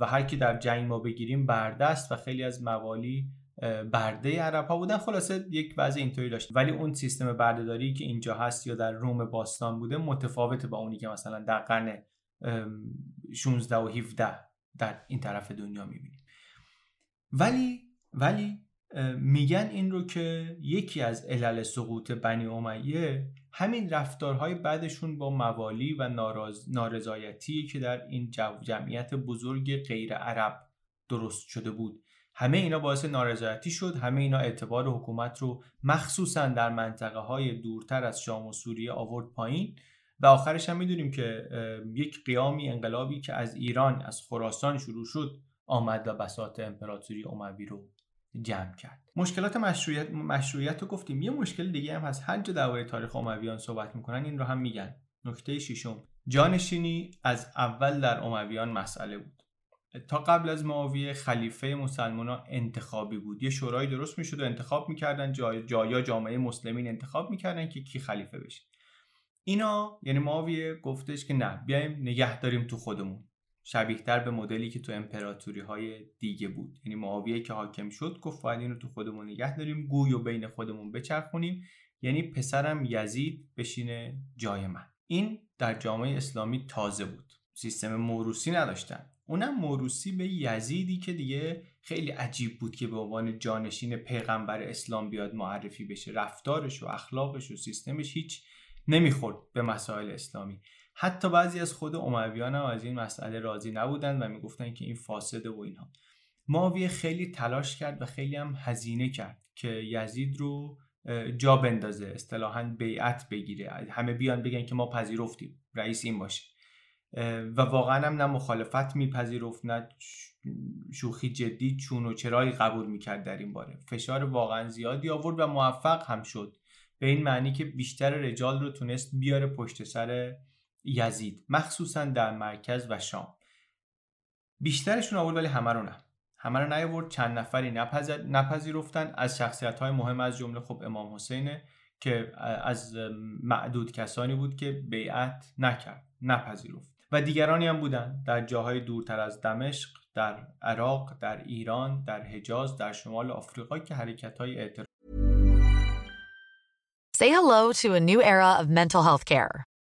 و هر کی در جنگ ما بگیریم برده است و خیلی از موالی برده عرب ها بودن. خلاصه یک وضع اینطوری داشت. ولی اون سیستم بردهداری که اینجا هست یا در روم باستان بوده متفاوته با اونی که مثلا در قرن 16 و 17 در این طرف دنیا می‌بینیم. ولی ولی میگن این رو که یکی از علل سقوط بنی امیه همین رفتارهای بعدشون با موالی و نارضایتی که در این جمعیت بزرگ غیر عرب درست شده بود. همه اینا باعث نارضایتی شد. همه اینا اعتبار حکومت رو مخصوصا در منطقه های دورتر از شام و سوریه آورد پایین و آخرش هم می‌دونیم که یک قیامی انقلابی که از ایران از خراسان شروع شد آمد و بساط امپراتوری اموی رو جمع کرد. مشکلات مشروعیت مشروعیت رو گفتیم. یه مشکل دیگه هم هست. هر جا درباره تاریخ امویان صحبت می‌کنن این رو هم میگن. نکته ششم. جانشینی از اول در امویان مسئله بود. تا قبل از معاویه خلیفه مسلمان ها انتخابی بود. یه شورای درست می‌شد و انتخاب می‌کردن. جای جایا جامعه مسلمین انتخاب می‌کردن که کی خلیفه بشه. اینا یعنی معاویه گفتش که نه بیایم نگه داریم تو خودمون. شبیه تر به مدلی که تو امپراتوری های دیگه بود. یعنی معاویه که حاکم شد گفت باید اینو تو خودمون نگه داریم گوی و بین خودمون بچرخونیم. یعنی پسرم یزید بشینه جای من. این در جامعه اسلامی تازه بود. سیستم موروسی نداشتن. اونم موروسی به یزیدی که دیگه خیلی عجیب بود که به عنوان جانشین پیغمبر اسلام بیاد معرفی بشه. رفتارش و اخلاقش و سیستمش هیچ نمی‌خورد به مسائل اسلامی. حتی بعضی از خود امویان هم از این مسئله راضی نبودن و می‌گفتن که این فاسده و اینها. معاویه خیلی تلاش کرد و خیلی هم هزینه کرد که یزید رو جا بندازه اصطلاحا بیعت بگیره. همه بیان بگن که ما پذیرفتیم رئیس این باشه. و واقعا هم نه مخالفت میپذیرفت نه شوخی جدی چون و چرایی قبول می‌کرد در این باره. فشار واقعا زیادی آورد و موفق هم شد. به این معنی که بیشتر رجال رو تونست بیاره پشت سر یزید مخصوصا در مرکز و شام. بیشترشون آورد ولی همه رو نه. همه رو نیاورد چند نفری نپذیرفتن. از شخصیت های مهم از جمله خب امام حسینه که از معدود کسانی بود که بیعت نکرد نپذیرفت. و دیگرانی هم بودن. در جاهای دورتر از دمشق در عراق در ایران در حجاز در شمال آفریقا که حرکت های اعتراض Say hello to a new era of mental health care.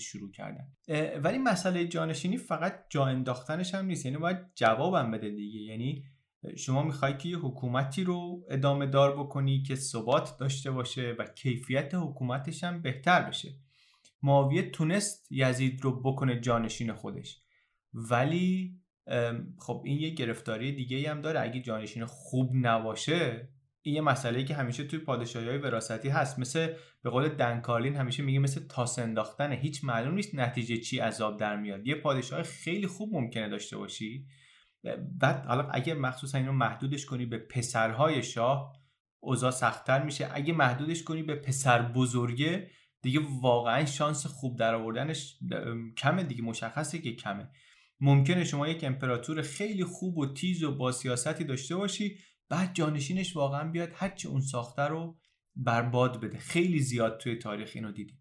شروع کردن. ولی مسئله جانشینی فقط جا انداختنش هم نیست. یعنی باید جوابم بده دیگه. یعنی شما می‌خوای که یه حکومتی رو ادامه دار بکنی که ثبات داشته باشه و کیفیت حکومتش هم بهتر بشه. معاویه تونست یزید رو بکنه جانشین خودش. ولی خب این یه گرفتاری دیگه هم داره. اگه جانشین خوب نباشه این یه مسئله که همیشه توی پادشاهی های وراثتی هست. مثل به قول دنکارلین همیشه میگه مثل تاس انداختنه هیچ معلوم نیست نتیجه چی عذاب در میاد. یه پادشاه خیلی خوب ممکنه داشته باشی. بعد حالا اگه مخصوصا اینو محدودش کنی به پسرهای شاه اوضاع سختتر میشه. اگه محدودش کنی به پسر بزرگه دیگه واقعا شانس خوب در آوردنش کمه دیگه مشخصه که کمه. ممکنه شما یک امپراتور خیلی خوب و تیز و با سیاستی داشته باشی بعد جانشینش واقعا بیاد هرچی اون ساخته رو برباد بده. خیلی زیاد توی تاریخ اینو دیدیم.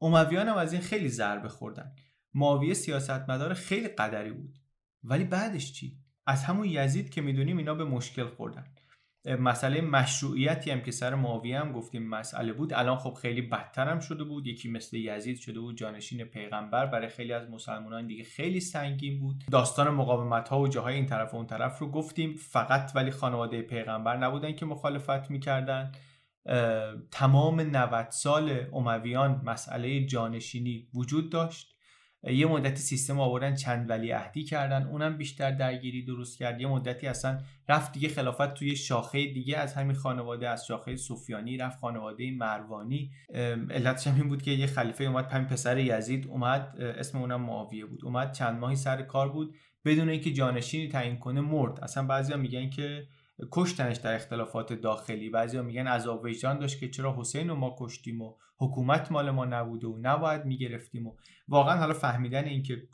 امویان هم از این خیلی ضربه خوردن. معاویه سیاستمدار خیلی قدری بود. ولی بعدش چی؟ از همون یزید که می‌دونیم اینا به مشکل خوردن. مسئله مشروعیتی هم که سر معاویه هم گفتیم مسئله بود. الان خب خیلی بدتر هم شده بود. یکی مثل یزید شده بود جانشین پیغمبر. برای خیلی از مسلمانان دیگه خیلی سنگین بود. داستان مقاومت ها و جاهای این طرف و اون طرف رو گفتیم. فقط ولی خانواده پیغمبر نبودن که مخالفت می‌کردن. تمام 90 سال امویان مسئله جانشینی وجود داشت. یه مدتی سیستم آوردن چند ولی عهدی کردن اونم بیشتر درگیری درست کرد. یه مدتی اصلا رفت دیگه خلافت توی شاخه دیگه از همین خانواده از شاخه سفیانی رفت خانواده مروانی. علتش هم این بود که یه خلیفه اومد پنج پسر یزید اومد اسم اونم معاویه بود. اومد چند ماهی سر کار بود. بدون اینکه جانشینی تعیین کنه مرد. اصلا بعضیا میگن که کشتنش در اختلافات داخلی بعضیا میگن عذاب وجدان داشت که چرا حسین رو ما کشتیم و حکومت مال ما نبوده و نباید می‌گرفتیم و واقعا حالا فهمیدن اینکه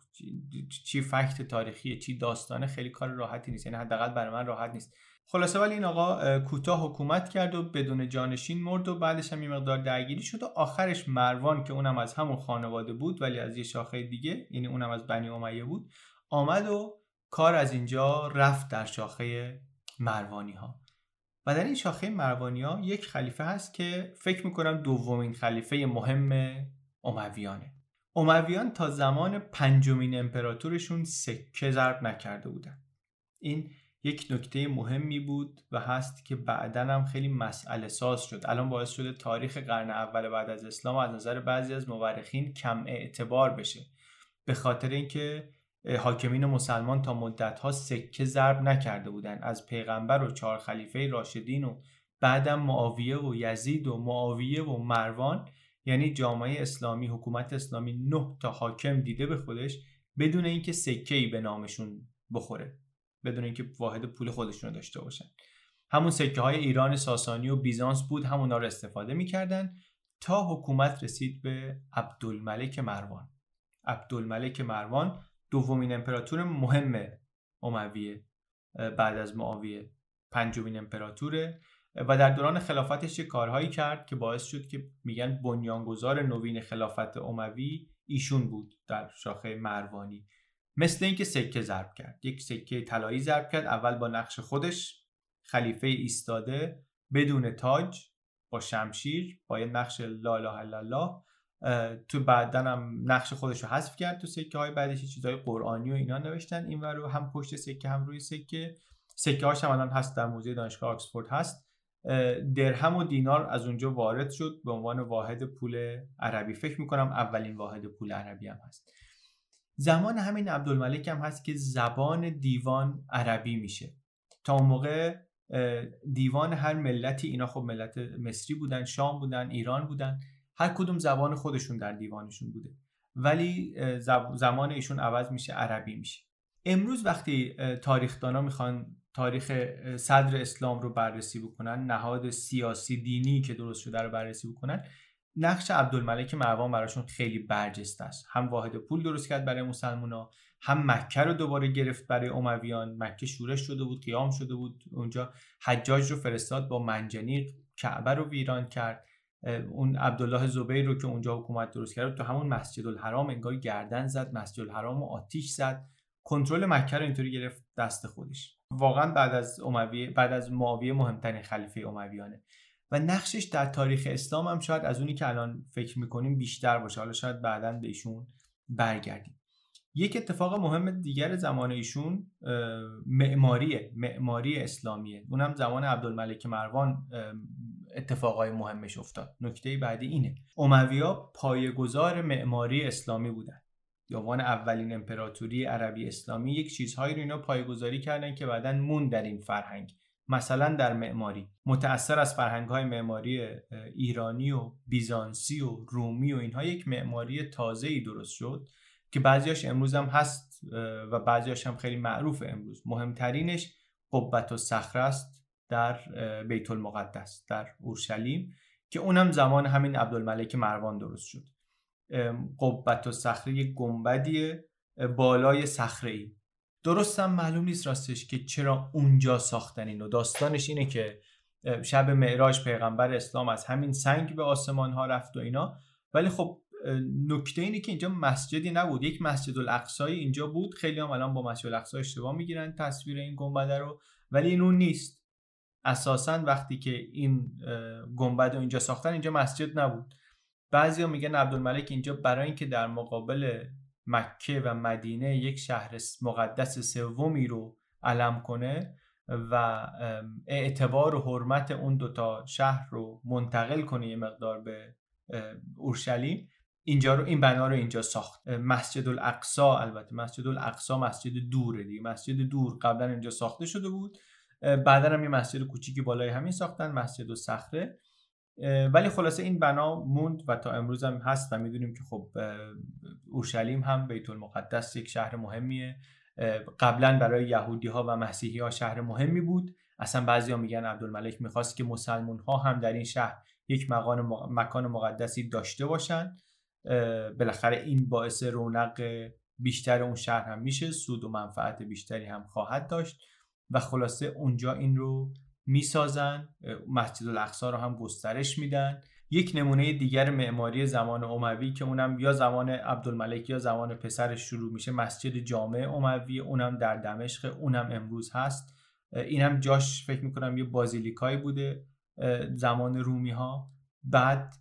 چی فکت تاریخیه چی داستانه خیلی کار راحتی نیست یعنی حداقل برای من راحت نیست. خلاصه ولی این آقا کوتاه حکومت کرد و بدون جانشین مرد و بعدش هم یه مقدار درگیری شد و آخرش مروان که اونم از همون خانواده بود ولی از یه شاخه دیگه یعنی اونم از بنی امیه بود آمد و کار از اینجا رفت در شاخه مروانی ها و در این شاخه مروانی ها یک خلیفه هست که فکر می‌کنم دومین خلیفه مهم امویانه امویان تا زمان پنجمین امپراتورشون سکه ضرب نکرده بودن. این یک نکته مهمی بود و هست که بعدا هم خیلی مسئله ساز شد. الان باعث شده تاریخ قرن اول بعد از اسلام از نظر بعضی از مورخین کم اعتبار بشه. به خاطر اینکه حاکمین مسلمان تا مدتها سکه ضرب نکرده بودند. از پیغمبر و چهار خلیفه راشدین و بعدم معاویه و یزید و معاویه و مروان یعنی جامعه اسلامی حکومت اسلامی نه تا حاکم دیده به خودش بدون اینکه سکه ای به نامشون بخوره بدون اینکه واحد پول خودشون رو داشته باشن. همون سکه های ایران ساسانی و بیزانس بود همونا رو استفاده می‌کردن تا حکومت رسید به عبدالملک مروان. عبدالملک مروان دومین امپراتور مهم امویه بعد از معاویه. پنجمین امپراتوره. و در دوران خلافتش چه کارهایی کرد که باعث شد که میگن بنیانگذار نوین خلافت اموی ایشون بود در شاخه مروانی. مثل اینکه سکه ضرب کرد. یک سکه طلایی ضرب کرد اول با نقش خودش خلیفه ایستاده بدون تاج با شمشیر با یه نقش لا اله الا الله تو بعدا هم نقش خودش رو حذف کرد تو سکه های بعدش چیزهای قرآنی و اینا نوشتن. این رو هم پشت سکه هم روی سکه. سکه هاش هم الان هست در موزه دانشگاه آکسفورد هست. درهم و دینار از اونجا وارد شد به عنوان واحد پول عربی. فکر می‌کنم اولین واحد پول عربی هم هست. زمان همین عبدالملک هم هست که زبان دیوان عربی میشه. تا اون موقع دیوان هر ملتی اینا خب ملت مصری بودن شام بودن ایران بودن. هر کدوم زبان خودشون در دیوانشون بوده. ولی زمان ایشون عوض میشه عربی میشه. امروز وقتی تاریخدانا می‌خوان تاریخ صدر اسلام رو بررسی بکنن نهاد سیاسی دینی که درست شده رو بررسی بکنن نقش عبدالملک مروان براشون خیلی برجسته است. هم واحد پول درست کرد برای مسلمونا هم مکه رو دوباره گرفت برای امویان مکه شورش شده بود قیام شده بود اونجا. حجاج رو فرستاد با منجنیق کعبه رو ویران کرد. اون عبدالله زبیر رو که اونجا حکومت درست کرد تو همون مسجد الحرام انگار گردن زد مسجد الحرام و آتیش زد. کنترل مکه رو اینطوری گرفت دست خودش. واقعا بعد از امویه بعد از معاویه مهمترین خلیفه امویانه و نقشش در تاریخ اسلام هم شاید از اونی که الان فکر می‌کنیم بیشتر باشه. حالا شاید بعدا به ایشون برگردیم. یک اتفاق مهم دیگر زمان ایشون معماریه معماری اسلامیه. اونم زمان عبدالملک مروان اتفاقای مهمش افتاد. نکته بعدی اینه. امویا پایه‌گذار معماری اسلامی بودن. یا عنوان اولین امپراتوری عربی اسلامی یک چیزهایی رو اینا پایه‌گذاری کردن که بعدا مون در این فرهنگ. مثلا در معماری. متأثر از فرهنگ های معماری ایرانی و بیزانسی و رومی و اینها یک معماری تازه ای درست شد که بعضیاش امروز هم هست و بعضیاش هم خیلی معروف امروز. مهمترینش قبت و صخره است. در بیت المقدس در اورشلیم که اونم زمان همین عبدالملک مروان درست شد. قبت و صخره گنبدی بالای صخره ای درستم معلوم نیست راستش که چرا اونجا ساختن اینو. داستانش اینه که شب معراج پیغمبر اسلام از همین سنگ به آسمان ها رفت و اینا. ولی خب نکته اینه که اینجا مسجدی نبود. یک مسجد الاقصایی اینجا بود. خیلی هم الان با مسجد الاقصا اشتباه می‌گیرن تصویر این گنبده رو. ولی این اون نیست. اساسا وقتی که این گنبد اینجا ساختن اینجا مسجد نبود. بعضیا میگن عبدالملک اینجا برای اینکه در مقابل مکه و مدینه یک شهر مقدس سومی رو علم کنه و اعتبار و حرمت اون دوتا شهر رو منتقل کنه یه مقدار به اورشلیم اینجا رو این بنا رو اینجا ساخت. مسجد الاقصا البته مسجد الاقصا مسجد دوره دیگه. مسجد دور قبلا اینجا ساخته شده بود. بعدا هم یه مسجد کوچیکی بالای همین ساختن مسجد و صخره. ولی خلاصه این بنا موند و تا امروز هم هست و می‌دونیم که خب اورشلیم هم بیت المقدس یک شهر مهمیه. قبلا برای یهودی ها و مسیحی ها شهر مهمی بود. اصلا بعضیا میگن عبدالملک می‌خواست که مسلمون ها هم در این شهر یک مکان مقدسی داشته باشن. بالاخره این باعث رونق بیشتر اون شهر هم میشه. سود و منفعت بیشتری هم خواهد داشت. و خلاصه اونجا این رو می‌سازن مسجد الاقصا رو هم گسترش میدن. یک نمونه دیگر معماری زمان اموی که اونم یا زمان عبدالملک یا زمان پسرش شروع میشه مسجد جامع اموی اونم در دمشق اونم امروز هست. اینم جاش فکر می‌کنم یه بازیلیکایی بوده زمان رومی ها بعد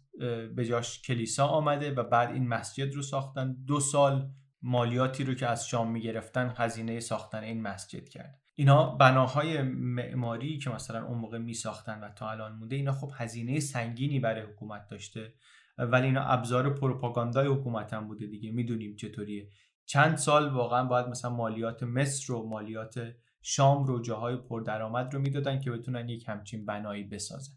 به جاش کلیسا آمده و بعد این مسجد رو ساختن. دو سال مالیاتی رو که از شام می‌گرفتن خزینه ساختن این مسجد کرد. اینا بناهای معماری که مثلا اون موقع می ساختن و تا الان مونده اینا خب هزینه سنگینی برای حکومت داشته. ولی اینا ابزار پروپاگاندای حکومت هم بوده دیگه می‌دونیم چطوریه. چند سال واقعا باید مثلا مالیات مصر و مالیات شام رو جاهای پردرآمد رو می‌دادن که بتونن یک همچین بنایی بسازن.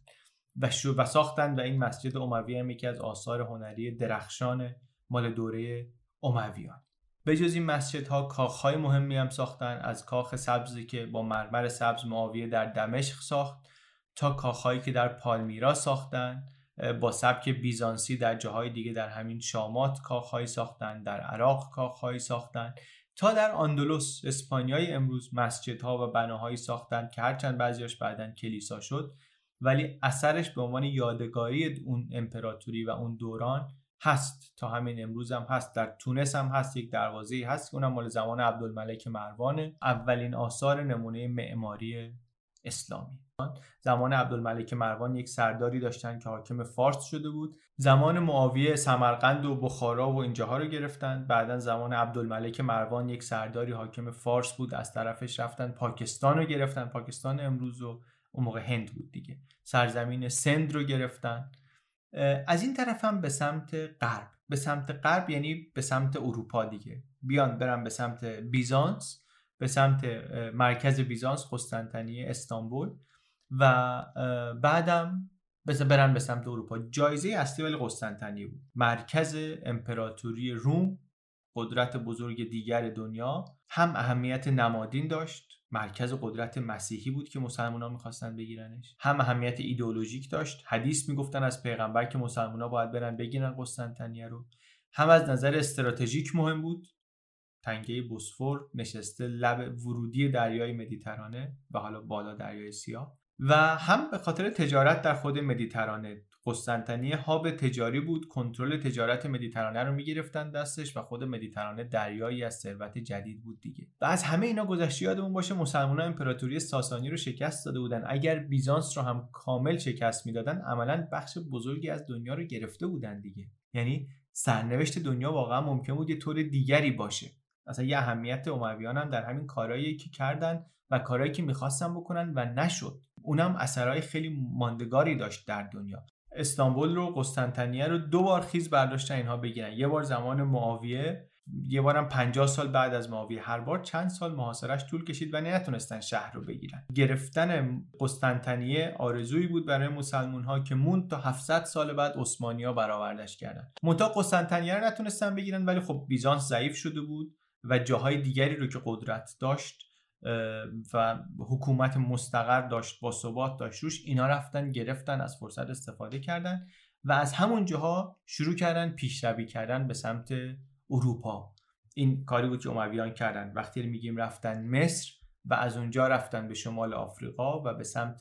و شو و ساختن و این مسجد اموی هم یکی از آثار هنری درخشان مال دوره امویان. به جز این مسجدها کاخهای مهمی هم ساختن از کاخ سبزی که با مرمر سبز معاویه در دمشق ساخت تا کاخهایی که در پالمیرا ساختن با سبک بیزانسی در جاهای دیگه در همین شامات کاخهایی ساختن در عراق کاخهایی ساختن تا در آندلوس اسپانیای امروز مسجدها و بناهایی ساختن که هرچند بعضیاش بعدا کلیسا شد ولی اثرش به عنوان یادگاری اون امپراتوری و اون دوران هست. تا همین امروز هم هست. در تونس هم هست. یک دروازه هست که اونم مال زمان عبدالملک مروانه. اولین آثار نمونه معماری اسلامی. زمان عبدالملک مروان یک سرداری داشتن که حاکم فارس شده بود. زمان معاویه سمرقند و بخارا و اینجاها رو گرفتن. بعدا زمان عبدالملک مروان یک سرداری حاکم فارس بود. از طرفش رفتن پاکستان رو گرفتن. پاکستان امروز و اون موقع هند بود دیگه. سرزمین سند رو گرفتن. از این طرف هم به سمت غرب. به سمت غرب یعنی به سمت اروپا دیگه. بیان برن به سمت بیزانس به سمت مرکز بیزانس قسطنطنیه استانبول و بعدم برن به سمت اروپا. جایزه اصلی ولی قسطنطنیه بود. مرکز امپراتوری روم قدرت بزرگ دیگر دنیا هم اهمیت نمادین داشت مرکز قدرت مسیحی بود که مسلمان می‌خواستن بگیرنش. هم اهمیت ایدئولوژیک داشت. حدیث می‌گفتن از پیغمبر که مسلمان ها باید برن بگیرن قسطنطنیه رو. هم از نظر استراتژیک مهم بود. تنگه بوسفور نشسته لب ورودی دریای مدیترانه و حالا بالا دریای سیاه. و هم به خاطر تجارت در خود مدیترانه قسطنطنیه هاب تجاری بود. کنترل تجارت مدیترانه رو می‌گرفتن دستش و خود مدیترانه دریایی از ثروت جدید بود دیگه. و از همه اینا گذشته یادمون باشه مسلمان امپراتوری ساسانی رو شکست داده بودن. اگر بیزانس رو هم کامل شکست می‌دادن عملا بخش بزرگی از دنیا رو گرفته بودن دیگه. یعنی سرنوشت دنیا واقعا ممکن بود یه طور دیگری باشه. اصلا یه اهمیت امویان هم در همین کارهایی که کردن و کارهایی که می‌خواستن بکنن و نشد. اونم اثرهای خیلی ماندگاری داشت در دنیا. استانبول رو قسطنطنیه رو دو بار خیز برداشتن اینها بگیرن. یه بار زمان معاویه یه بارم 50 سال بعد از معاویه. هر بار چند سال محاصرش طول کشید و نتونستن شهر رو بگیرن. گرفتن قسطنطنیه آرزویی بود برای مسلمون ها که موند تا 700 سال بعد ها برآوردش کردن. منتها قسطنطنیه رو نتونستن بگیرن ولی خب بیزانس ضعیف شده بود و جاهای دیگری رو که قدرت داشت و حکومت مستقر داشت با ثبات داشت. روش اینا رفتن گرفتن از فرصت استفاده کردن و از همون جاها شروع کردن پیشروی کردن به سمت اروپا. این کاری بود که امویان کردن. وقتی میگیم رفتن مصر و از اونجا رفتن به شمال آفریقا و به سمت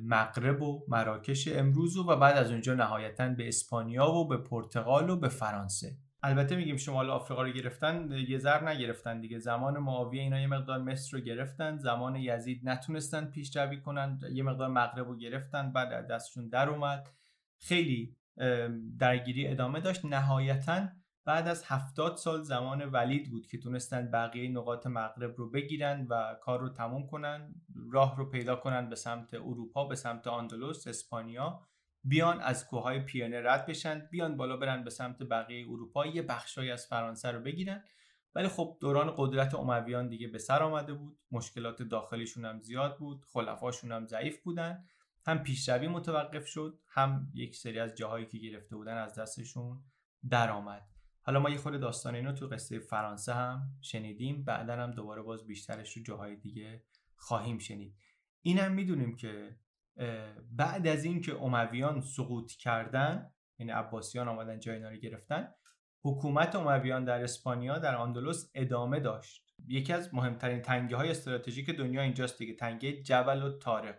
مغرب و مراکش امروز و بعد از اونجا نهایتا به اسپانیا و به پرتغال و به فرانسه. البته میگیم شمال آفریقا رو گرفتن یه ذر نگرفتن دیگه. زمان معاویه اینا یه مقدار مصر رو گرفتن. زمان یزید نتونستن پیشروی کنن. یه مقدار مغرب رو گرفتن. بعد دستشون در اومد. خیلی درگیری ادامه داشت. نهایتا بعد از هفتاد سال زمان ولید بود که تونستن بقیه نقاط مغرب رو بگیرن و کار رو تموم کنن راه رو پیدا کنن به سمت اروپا به سمت آندلوس اسپانیا. بیان از کوههای پیانه رد بشن بیان بالا برن به سمت بقیه اروپا یه بخشایی از فرانسه رو بگیرن. ولی خب دوران قدرت امویان دیگه به سر آمده بود. مشکلات داخلیشون هم زیاد بود خلفاشون هم ضعیف بودن. هم پیشروی متوقف شد هم یک سری از جاهایی که گرفته بودن از دستشون درآمد حالا ما یه خود داستان اینو تو قصه فرانسه هم شنیدیم بعدا هم دوباره باز بیشترش رو جاهای دیگه خواهیم شنید. اینم می‌دونیم که بعد از اینکه امویان سقوط کردن یعنی عباسیان آمدن جای اینا رو گرفتن حکومت امویان در اسپانیا در آندلوس ادامه داشت. یکی از مهمترین تنگه های استراتژیک دنیا اینجاست دیگه تنگه جبل و تارق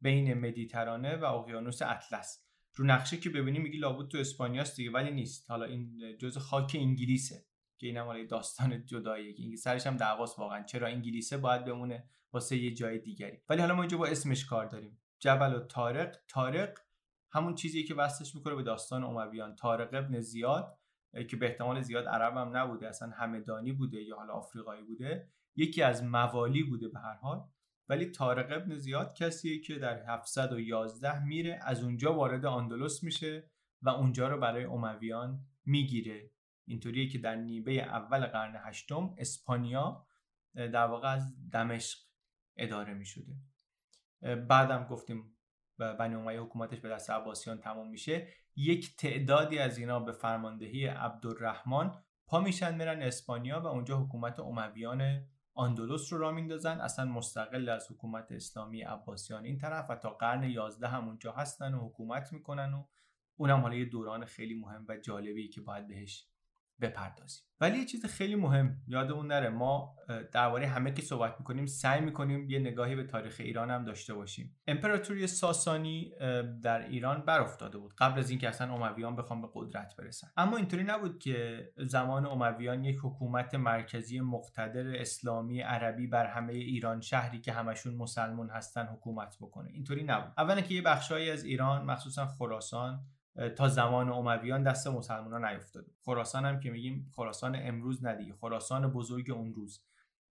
بین مدیترانه و اقیانوس اطلس. رو نقشه که ببینی میگی لابود تو اسپانیاست دیگه ولی نیست. حالا این جز خاک انگلیسه که اینم حالا داستان جداییه که سرش هم دعواست واقعا. چرا انگلیسه باید بمونه واسه یه جای دیگری؟ ولی حالا ما اینجا با اسمش کار داریم. جبل و طارق. طارق همون چیزی که وصلش می‌کنه به داستان امویان طارق ابن زیاد که به احتمال زیاد عرب هم نبوده اصلا همدانی بوده یا حالا آفریقایی بوده یکی از موالی بوده به هر حال. ولی طارق ابن زیاد کسیه که در 711 میره از اونجا وارد آندلس میشه و اونجا رو برای امویان می‌گیره. اینطوریه که در نیمه اول قرن هشتم اسپانیا در واقع از دمشق اداره می شده بعدم گفتیم بنی امیه حکومتش به دست عباسیان تمام میشه. یک تعدادی از اینا به فرماندهی عبدالرحمن پا میشن میرن اسپانیا و اونجا حکومت امویان آندلس رو را میندازن. اصلا مستقل از حکومت اسلامی عباسیان این طرف و تا قرن 11 هم اونجا هستن و حکومت می‌کنن و اونم حالا یه دوران خیلی مهم و جالبی که باید بهش بپردازیم. ولی یه چیز خیلی مهم یادمون نره. ما درباره همه که صحبت می‌کنیم سعی می‌کنیم یه نگاهی به تاریخ ایران هم داشته باشیم. امپراتوری ساسانی در ایران بر افتاده بود قبل از اینکه اصلا امویان بخوام به قدرت برسن. اما اینطوری نبود که زمان امویان یک حکومت مرکزی مقتدر اسلامی عربی بر همه ایران شهری که همشون مسلمون هستن حکومت بکنه. اینطوری نبود. اولا که یه بخشهایی از ایران مخصوصا خراسان تا زمان امویان دست مسلمان ها نیفتاده خراسان هم که میگیم خراسان امروز ندیگه خراسان بزرگ اون روز.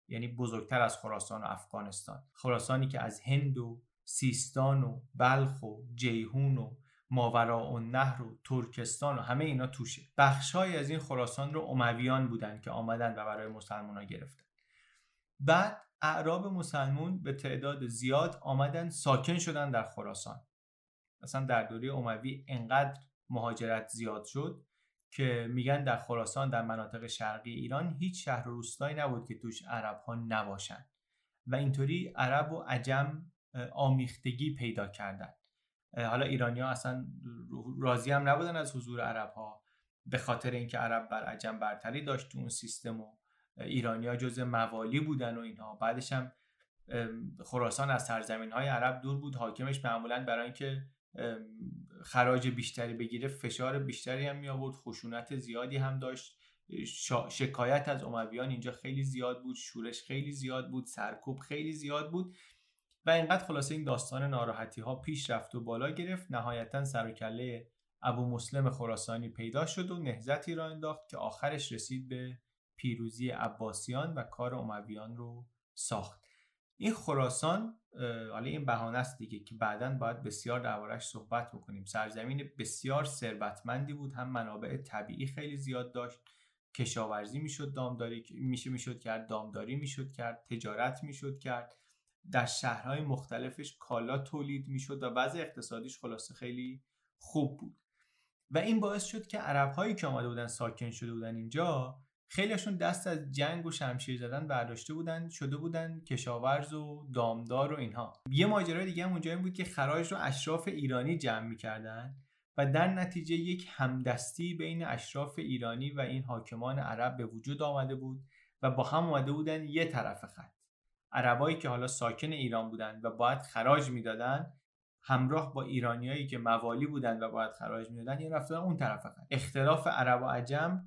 یعنی بزرگتر از خراسان و افغانستان. خراسانی که از هند و سیستان و بلخ و جیهون و ماورا و نهر و ترکستان و همه اینا توشه. بخشهایی از این خراسان رو امویان بودن که آمدن و برای مسلمان ها گرفتن. بعد اعراب مسلمون به تعداد زیاد آمدن ساکن شدن در خراسان. مثلا در دوره اموی انقدر مهاجرت زیاد شد که میگن در خراسان در مناطق شرقی ایران هیچ شهر و روستایی نبود که توش عرب ها نباشن. و اینطوری عرب و عجم آمیختگی پیدا کردن. حالا ایرانی ها اصلا راضی هم نبودن از حضور عرب ها به خاطر اینکه عرب بر عجم برتری داشت تو اون سیستم و ایرانی ها جز موالی بودن و اینها. بعدش هم خراسان از سرزمین های عرب دور بود. حاکمش معمولا برای اینکه خراج بیشتری بگیره فشار بیشتری هم می آورد خشونت زیادی هم داشت. شکایت از امویان اینجا خیلی زیاد بود شورش خیلی زیاد بود سرکوب خیلی زیاد بود و اینقدر خلاصه این داستان ناراحتی ها پیش رفت و بالا گرفت. نهایتا سر و کله ابو مسلم خراسانی پیدا شد و نهزتی را انداخت که آخرش رسید به پیروزی عباسیان و کار امویان رو ساخت. این خراسان حالا این بهانه است دیگه که بعدا باید بسیار دربارش صحبت بکنیم. سرزمین بسیار ثروتمندی بود هم منابع طبیعی خیلی زیاد داشت کشاورزی می‌شد دامداری میشه می‌شد کرد دامداری می‌شد کرد تجارت می‌شد کرد. در شهرهای مختلفش کالا تولید می‌شد و بعض اقتصادیش خلاصه خیلی خوب بود. و این باعث شد که عرب هایی که آمده بودن ساکن شده بودن اینجا خیلیشون دست از جنگ و شمشیر زدن برداشته بودن شده بودن کشاورز و دامدار و اینها. یه ماجرای دیگه هم اونجا این بود که خراج رو اشراف ایرانی جمع می‌کردن و در نتیجه یک همدستی بین اشراف ایرانی و این حاکمان عرب به وجود آمده بود و با هم آمده بودن یه طرف خط. عربایی که حالا ساکن ایران بودن و باید خراج می‌دادن همراه با ایرانیایی که موالی بودن و باید خراج می‌دادن یه رفتن اون طرف خط. اختلاف عرب و عجم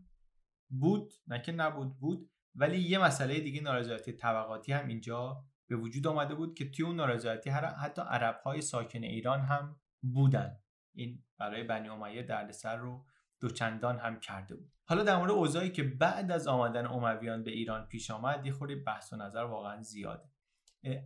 بود نه که نبود بود. ولی یه مسئله دیگه نارضایتی طبقاتی هم اینجا به وجود آمده بود که توی اون نارضایتی حتی عرب های ساکن ایران هم بودن. این برای بنی امیه دردسر رو دوچندان هم کرده بود. حالا در مورد اوضاعی که بعد از آمدن امویان به ایران پیش آمد یه خورده بحث و نظر واقعا زیاده.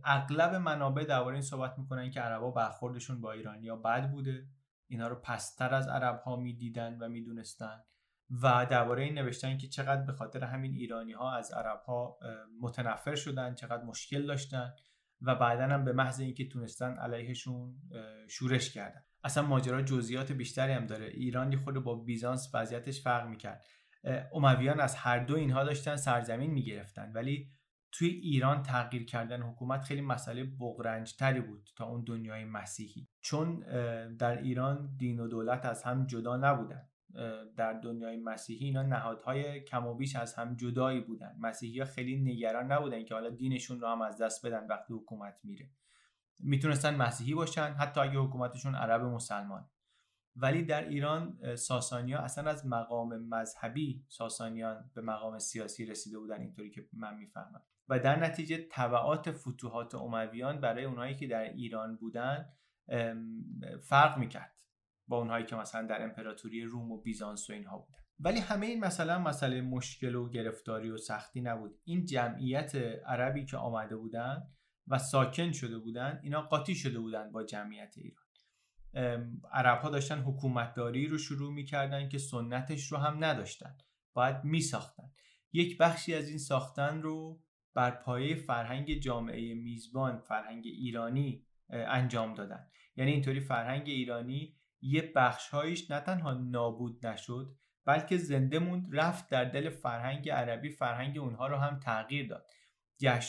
اغلب منابع درباره این صحبت می‌کنن که عربا برخوردشون با ایرانیا بد بوده. اینا رو پستر از عرب ها می‌دیدن و می‌دونستن. و درباره این نوشتن که چقدر به خاطر همین ایرانی ها از عرب ها متنفر شدن چقدر مشکل داشتن و بعدا هم به محض اینکه تونستن علیهشون شورش کردن. اصلا ماجرا جزئیات بیشتری هم داره. ایران یه خود با بیزانس وضعیتش فرق می‌کرد. امویان از هر دو اینها داشتن سرزمین می‌گرفتن. ولی توی ایران تغییر کردن حکومت خیلی مسئله بغرنج تری بود تا اون دنیای مسیحی. چون در ایران دین و دولت از هم جدا نبودن. در دنیای مسیحی اینا نهادهای کم و بیش از هم جدایی بودن. مسیحی ها خیلی نگران نبودن که حالا دینشون رو هم از دست بدن وقتی حکومت میره. می‌تونستن مسیحی باشن حتی اگه حکومتشون عرب مسلمان. ولی در ایران ساسانیا اصلا از مقام مذهبی ساسانیان به مقام سیاسی رسیده بودن اینطوری که من می‌فهمم. و در نتیجه طبعات فتوحات امویان برای اونهایی که در ایران بودن فرق می‌کرد. با اونهایی که مثلا در امپراتوری روم و بیزانس و اینها بودن. ولی همه این مثلا مسئله مشکل و گرفتاری و سختی نبود. این جمعیت عربی که آمده بودن و ساکن شده بودن اینا قاطی شده بودن با جمعیت ایران. عرب ها داشتن حکومتداری رو شروع می‌کردن که سنتش رو هم نداشتن. باید میساختن. یک بخشی از این ساختن رو بر پایه فرهنگ جامعه میزبان فرهنگ ایرانی انجام دادن. یعنی اینطوری فرهنگ ایرانی یه بخشهایش نه تنها نابود نشد بلکه زنده موند رفت در دل فرهنگ عربی فرهنگ اونها رو هم تغییر داد.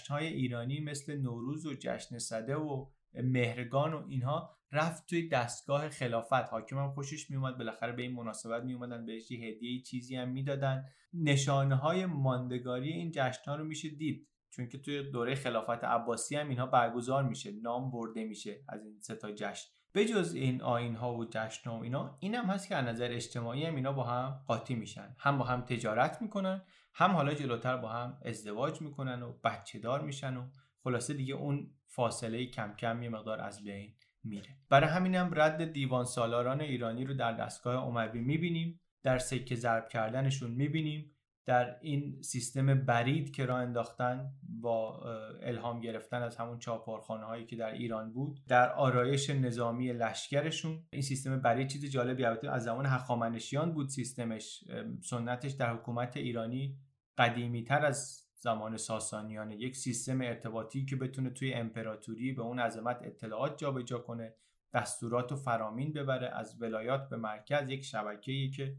های ایرانی مثل نوروز و جشن صده و مهرگان و اینها رفت توی دستگاه خلافت. حاکم هم خوشش میومد بالاخره به این مناسبت میومدن بهش یه هدیه چیزی هم می‌دادن. نشانه های ماندگاری این جشن ها رو میشه دید چون که توی دوره خلافت عباسی هم اینها برگزار میشه نام برده میشه از این سه تا جشن. بجز این آین ها و جشن ها و اینا این هم هست که از نظر اجتماعی هم اینا با هم قاطی میشن. هم با هم تجارت می‌کنن هم حالا جلوتر با هم ازدواج می‌کنن و بچه دار میشن و خلاصه دیگه اون فاصله کم کم یه مقدار از بین میره. برای همینم رد دیوان سالاران ایرانی رو در دستگاه اموی می‌بینیم در سکه ضرب کردنشون می‌بینیم. در این سیستم برید که را انداختن با الهام گرفتن از همون چاپارخانه هایی که در ایران بود در آرایش نظامی لشکرشون این سیستم برید چیز جالبی البته از زمان هخامنشیان بود سیستمش سنتش در حکومت ایرانی قدیمی تر از زمان ساسانیان یک سیستم ارتباطی که بتونه توی امپراتوری به اون عظمت اطلاعات جابجا کنه دستورات و فرامین ببره از ولایات به مرکز یک شبکه‌ای که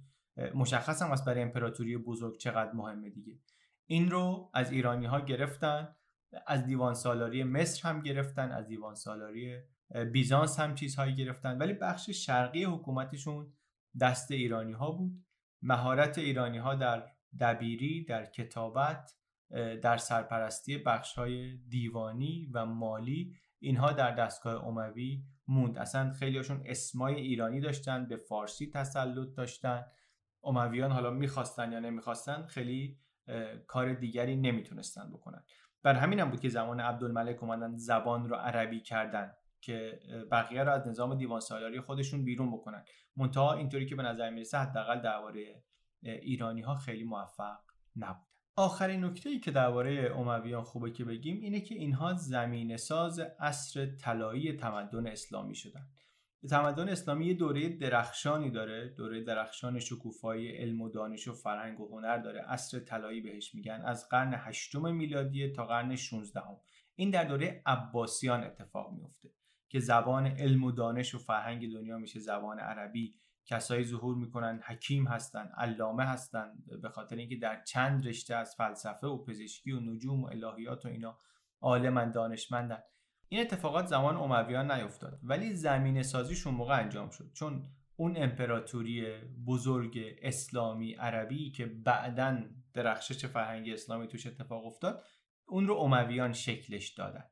مشخص هم از برای امپراتوری بزرگ چقدر مهمه دیگه. این رو از ایرانی ها گرفتن از دیوان سالاری مصر هم گرفتن از دیوان سالاری بیزانس هم چیزهایی گرفتن. ولی بخش شرقی حکومتشون دست ایرانی ها بود. مهارت ایرانی ها در دبیری در کتابت در سرپرستی بخش های دیوانی و مالی اینها در دستگاه اموی موند. اصلا خیلی هاشون اسمای ایرانی داشتن به فارسی تسلط داشتن. امویان حالا می‌خواستن یا نمی‌خواستن خیلی کار دیگری نمی‌تونستن بکنن. بر همین هم بود که زمان عبدالملک اومدن زبان رو عربی کردن که بقیه رو از نظام دیوان سالاری خودشون بیرون بکنن. منتها اینطوری که به نظر می‌رسه حداقل درباره ایرانی ها خیلی موفق نبود آخرین نکته ای که درباره امویان خوبه که بگیم اینه که اینها زمین ساز عصر طلایی تمدن اسلامی شدن. تمدن اسلامی یه دوره درخشانی داره. دوره درخشان شکوفایی علم و دانش و فرهنگ و هنر داره. عصر طلایی بهش میگن. از قرن هشتم میلادی تا قرن 16 هم. این در دوره عباسیان اتفاق میفته که زبان علم و دانش و فرهنگ دنیا میشه زبان عربی. کسایی ظهور می‌کنن حکیم هستن علامه هستن به خاطر اینکه در چند رشته از فلسفه و پزشکی و نجوم و الهیات و اینا عالمن دانشمندن. این اتفاقات زمان امویان نیفتاد ولی زمین سازیشون موقع انجام شد. چون اون امپراتوری بزرگ اسلامی عربی که بعدا درخشش فرهنگ اسلامی توش اتفاق افتاد اون رو امویان شکلش دادن.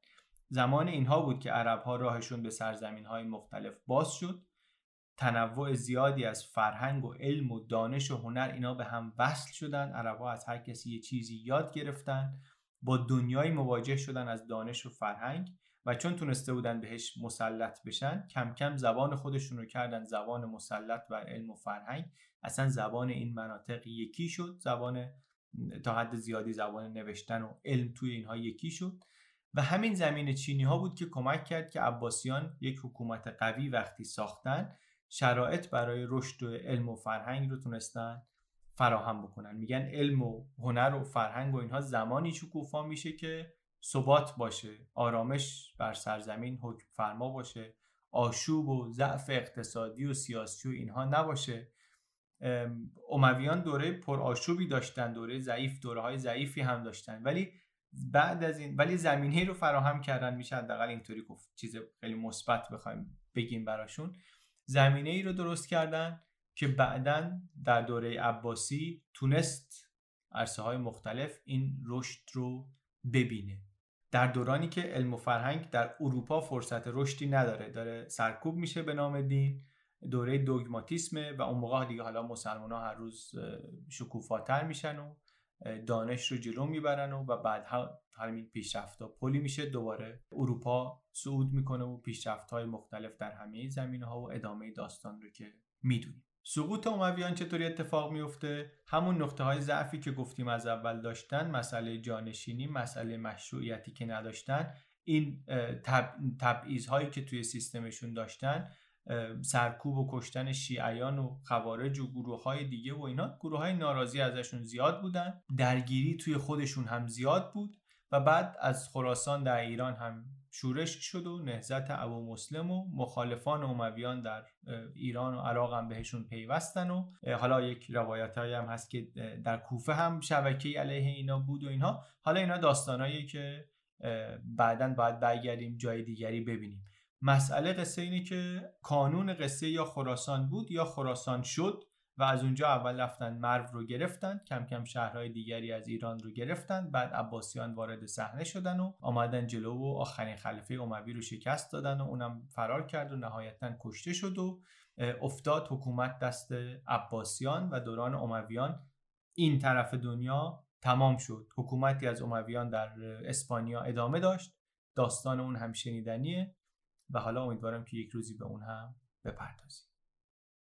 زمان اینها بود که عرب ها راهشون به سرزمین های مختلف باز شد. تنوع زیادی از فرهنگ و علم و دانش و هنر اینا به هم وصل شدن. عرب ها از هر کسی یه چیزی یاد گرفتن. با دنیای مواجه شدن از دانش و فرهنگ. و چون تونسته بودن بهش مسلط بشن کم کم زبان خودشون رو کردن زبان مسلط بر علم و فرهنگ. اصلا زبان این مناطق یکی شد زبان تا حد زیادی زبان نوشتن و علم توی اینها یکی شد. و همین زمین چینی ها بود که کمک کرد که عباسیان یک حکومت قوی وقتی ساختن شرایط برای رشد و علم و فرهنگ رو تونستن فراهم بکنن. میگن علم و هنر و فرهنگ و اینها زمانی شکوفا میشه که ثبات باشه آرامش بر سرزمین حکم فرما باشه آشوب و ضعف اقتصادی و سیاسی و اینها نباشه. امویان دوره پر آشوبی داشتن دوره ضعیف دوره های ضعیفی هم داشتن. ولی بعد از این ولی زمینه رو فراهم کردن میشه حداقل اینطوری گفت. چیز خیلی مثبت بخوایم بگیم براشون. زمینه ای رو درست کردن که بعدا در دوره عباسی تونست عرصه های مختلف این رشد رو ببینه. در دورانی که علم و فرهنگ در اروپا فرصت رشدی نداره داره سرکوب میشه به نام دین دوره دوگماتیسمه و اون موقع دیگه حالا مسلمان ها هر روز شکوفاتر میشن و دانش رو جلو می‌برن و, و بعد همین پیشرفت ها پلی میشه دوباره اروپا صعود می‌کنه و پیشرفت های مختلف در همه زمینه ها و ادامه داستان رو که می‌دونیم. سقوط امویان چطوری اتفاق میفته همون نقطه های ضعفی که گفتیم از اول داشتن مسئله جانشینی مسئله مشروعیتی که نداشتن این تبعیض هایی که توی سیستمشون داشتن سرکوب و کشتن شیعیان و خوارج و گروه های دیگه و اینا گروه های ناراضی ازشون زیاد بودن. درگیری توی خودشون هم زیاد بود و بعد از خراسان در ایران هم شورش شد و نهزت ابو مسلم و مخالفان امویان در ایران و عراق هم بهشون پیوستن و حالا یک روایت هم هست که در کوفه هم شبکه علیه اینا بود و اینها. حالا اینا داستانایی که بعدا باید برگردیم جای دیگری ببینیم. مسئله قصه اینه که کانون قصه یا خراسان بود یا خراسان شد. و از اونجا اول رفتن مرو رو گرفتن کم کم شهرهای دیگری از ایران رو گرفتن بعد عباسیان وارد صحنه شدن و آمدن جلو و آخرین خلیفه اموی رو شکست دادن و اونم فرار کرد و نهایتا کشته شد و افتاد حکومت دست عباسیان و دوران امویان این طرف دنیا تمام شد. حکومتی از امویان در اسپانیا ادامه داشت. داستان اون هم شنیدنیه و حالا امیدوارم که یک روزی به اون هم بپردازیم.